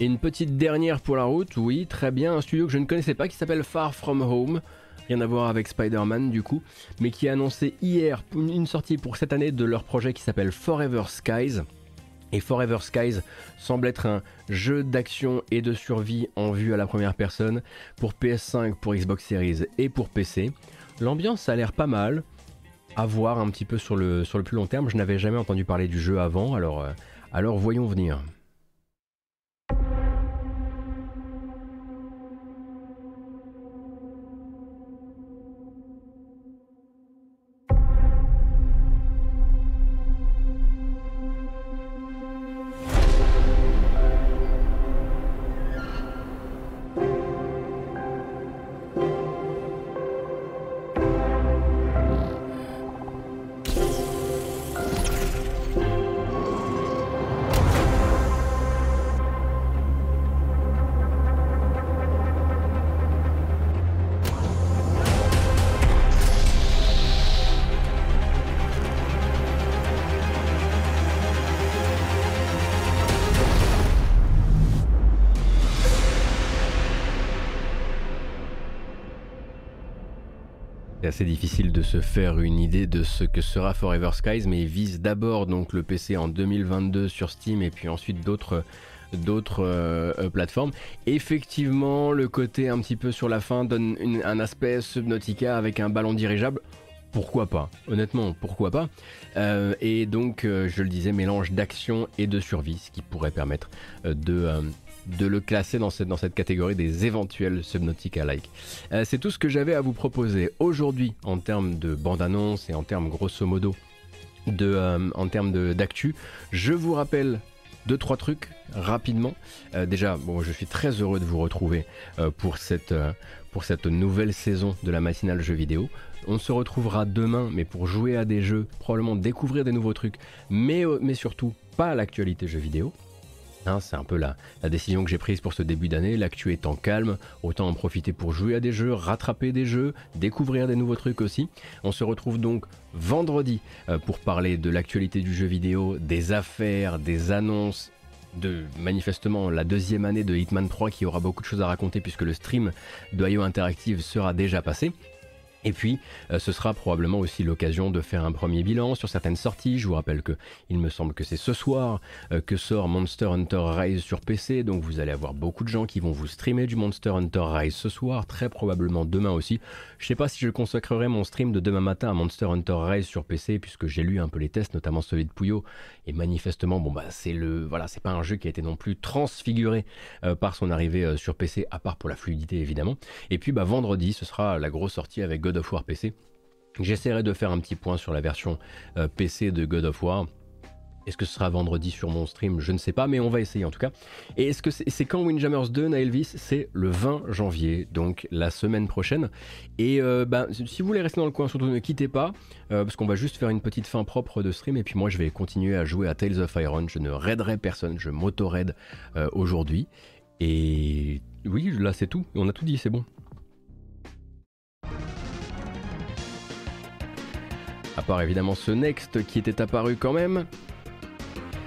Et une petite dernière pour la route, oui, très bien, un studio que je ne connaissais pas qui s'appelle Far From Home, rien à voir avec Spider-Man du coup, mais qui a annoncé hier une sortie pour cette année de leur projet qui s'appelle Forever Skies. Et Forever Skies semble être un jeu d'action et de survie en vue à la première personne pour PS5, pour Xbox Series et pour PC. L'ambiance a l'air pas mal, à voir un petit peu sur le, plus long terme. Je n'avais jamais entendu parler du jeu avant, alors, euh, alors voyons venir. Difficile de se faire une idée de ce que sera Forever Skies, mais il vise d'abord donc le PC en 2022 sur Steam et puis ensuite d'autres d'autres euh, euh, plateformes. Effectivement, le côté un petit peu sur la fin donne un aspect Subnautica avec un ballon dirigeable. Pourquoi pas? Honnêtement, pourquoi pas? Euh, Et donc, je le disais, mélange d'action et de survie, ce qui pourrait permettre de de le classer dans cette, catégorie des éventuels Subnautica-like. Euh, c'est tout ce que j'avais à vous proposer aujourd'hui en termes de bande-annonce et en termes grosso modo de, euh, en termes d'actu. Je vous rappelle deux trois trucs rapidement. Euh, déjà, je suis très heureux de vous retrouver pour cette nouvelle saison de la matinale jeux vidéo. On se retrouvera demain, mais pour jouer à des jeux, probablement découvrir des nouveaux trucs, mais, surtout pas l'actualité jeux vidéo. Hein, c'est un peu la, décision que j'ai prise pour ce début d'année. L'actu étant calme, autant en profiter pour jouer à des jeux, rattraper des jeux, découvrir des nouveaux trucs aussi. On se retrouve donc vendredi euh, pour parler de l'actualité du jeu vidéo, des affaires, des annonces de manifestement la deuxième année de Hitman 3 qui aura beaucoup de choses à raconter puisque le stream de Interactive sera déjà passé. Et puis, euh, ce sera probablement aussi l'occasion de faire un premier bilan sur certaines sorties. Je vous rappelle que il me semble que c'est ce soir euh, que sort Monster Hunter Rise sur PC, donc vous allez avoir beaucoup de gens qui vont vous streamer du Monster Hunter Rise ce soir, très probablement demain aussi. Je sais pas si je consacrerai mon stream de demain matin à Monster Hunter Rise sur PC, puisque j'ai lu un peu les tests, notamment celui de Puyo, et manifestement, bon bah c'est le, voilà, c'est pas un jeu qui a été non plus transfiguré euh, par son arrivée sur PC, à part pour la fluidité évidemment. Et puis bah vendredi, ce sera la grosse sortie avec God of War PC. J'essaierai de faire un petit point sur la version euh, PC de God of War. Est-ce que ce sera vendredi sur mon stream? Je ne sais pas, mais on va essayer en tout cas. Et est-ce que c'est quand Windjammers 2, Naelvis C'est le 20 janvier, donc la semaine prochaine. Et euh, ben, si vous voulez rester dans le coin, surtout ne quittez pas, euh, parce qu'on va juste faire une petite fin propre de stream. Et puis moi, je vais continuer à jouer à Tales of Iron. Je ne raiderai personne, je m'auto-raid aujourd'hui. Et oui, là c'est tout. On a tout dit, c'est bon. À part évidemment ce Next qui était apparu quand même.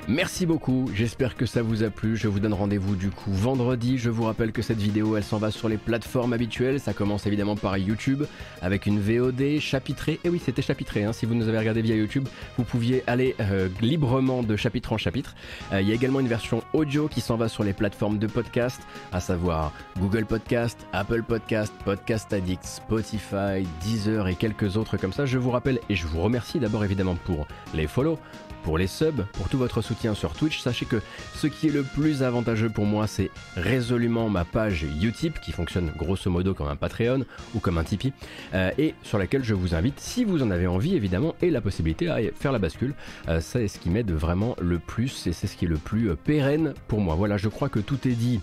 Merci beaucoup, j'espère que ça vous a plu. Je vous donne rendez-vous du coup vendredi. Je vous rappelle que cette vidéo elle s'en va sur les plateformes habituelles. Ça commence évidemment par YouTube avec une VOD chapitrée. Et oui, c'était chapitré. Hein. Si vous nous avez regardé via YouTube, vous pouviez aller euh, librement de chapitre en chapitre. Euh, il y a également une version audio qui s'en va sur les plateformes de podcast, à savoir Google Podcast, Apple Podcast, Podcast Addict, Spotify, Deezer et quelques autres comme ça. Je vous rappelle et je vous remercie d'abord évidemment pour les follow, pour les subs, pour tout votre soutien sur Twitch. Sachez que ce qui est le plus avantageux pour moi, c'est résolument ma page Utip, qui fonctionne grosso modo comme un Patreon ou comme un Tipeee, euh, et sur laquelle je vous invite, si vous en avez envie évidemment, et la possibilité à faire la bascule. Euh, c'est ce qui m'aide vraiment le plus, et c'est ce qui est le plus euh, pérenne pour moi. Voilà, je crois que tout est dit,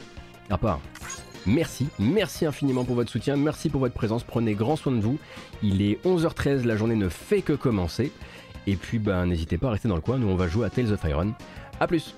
à part. Merci, merci infiniment pour votre soutien, merci pour votre présence, prenez grand soin de vous. Il est 11h13, la journée ne fait que commencer. Et puis, ben, n'hésitez pas à rester dans le coin, nous on va jouer à Tales of Iron. A plus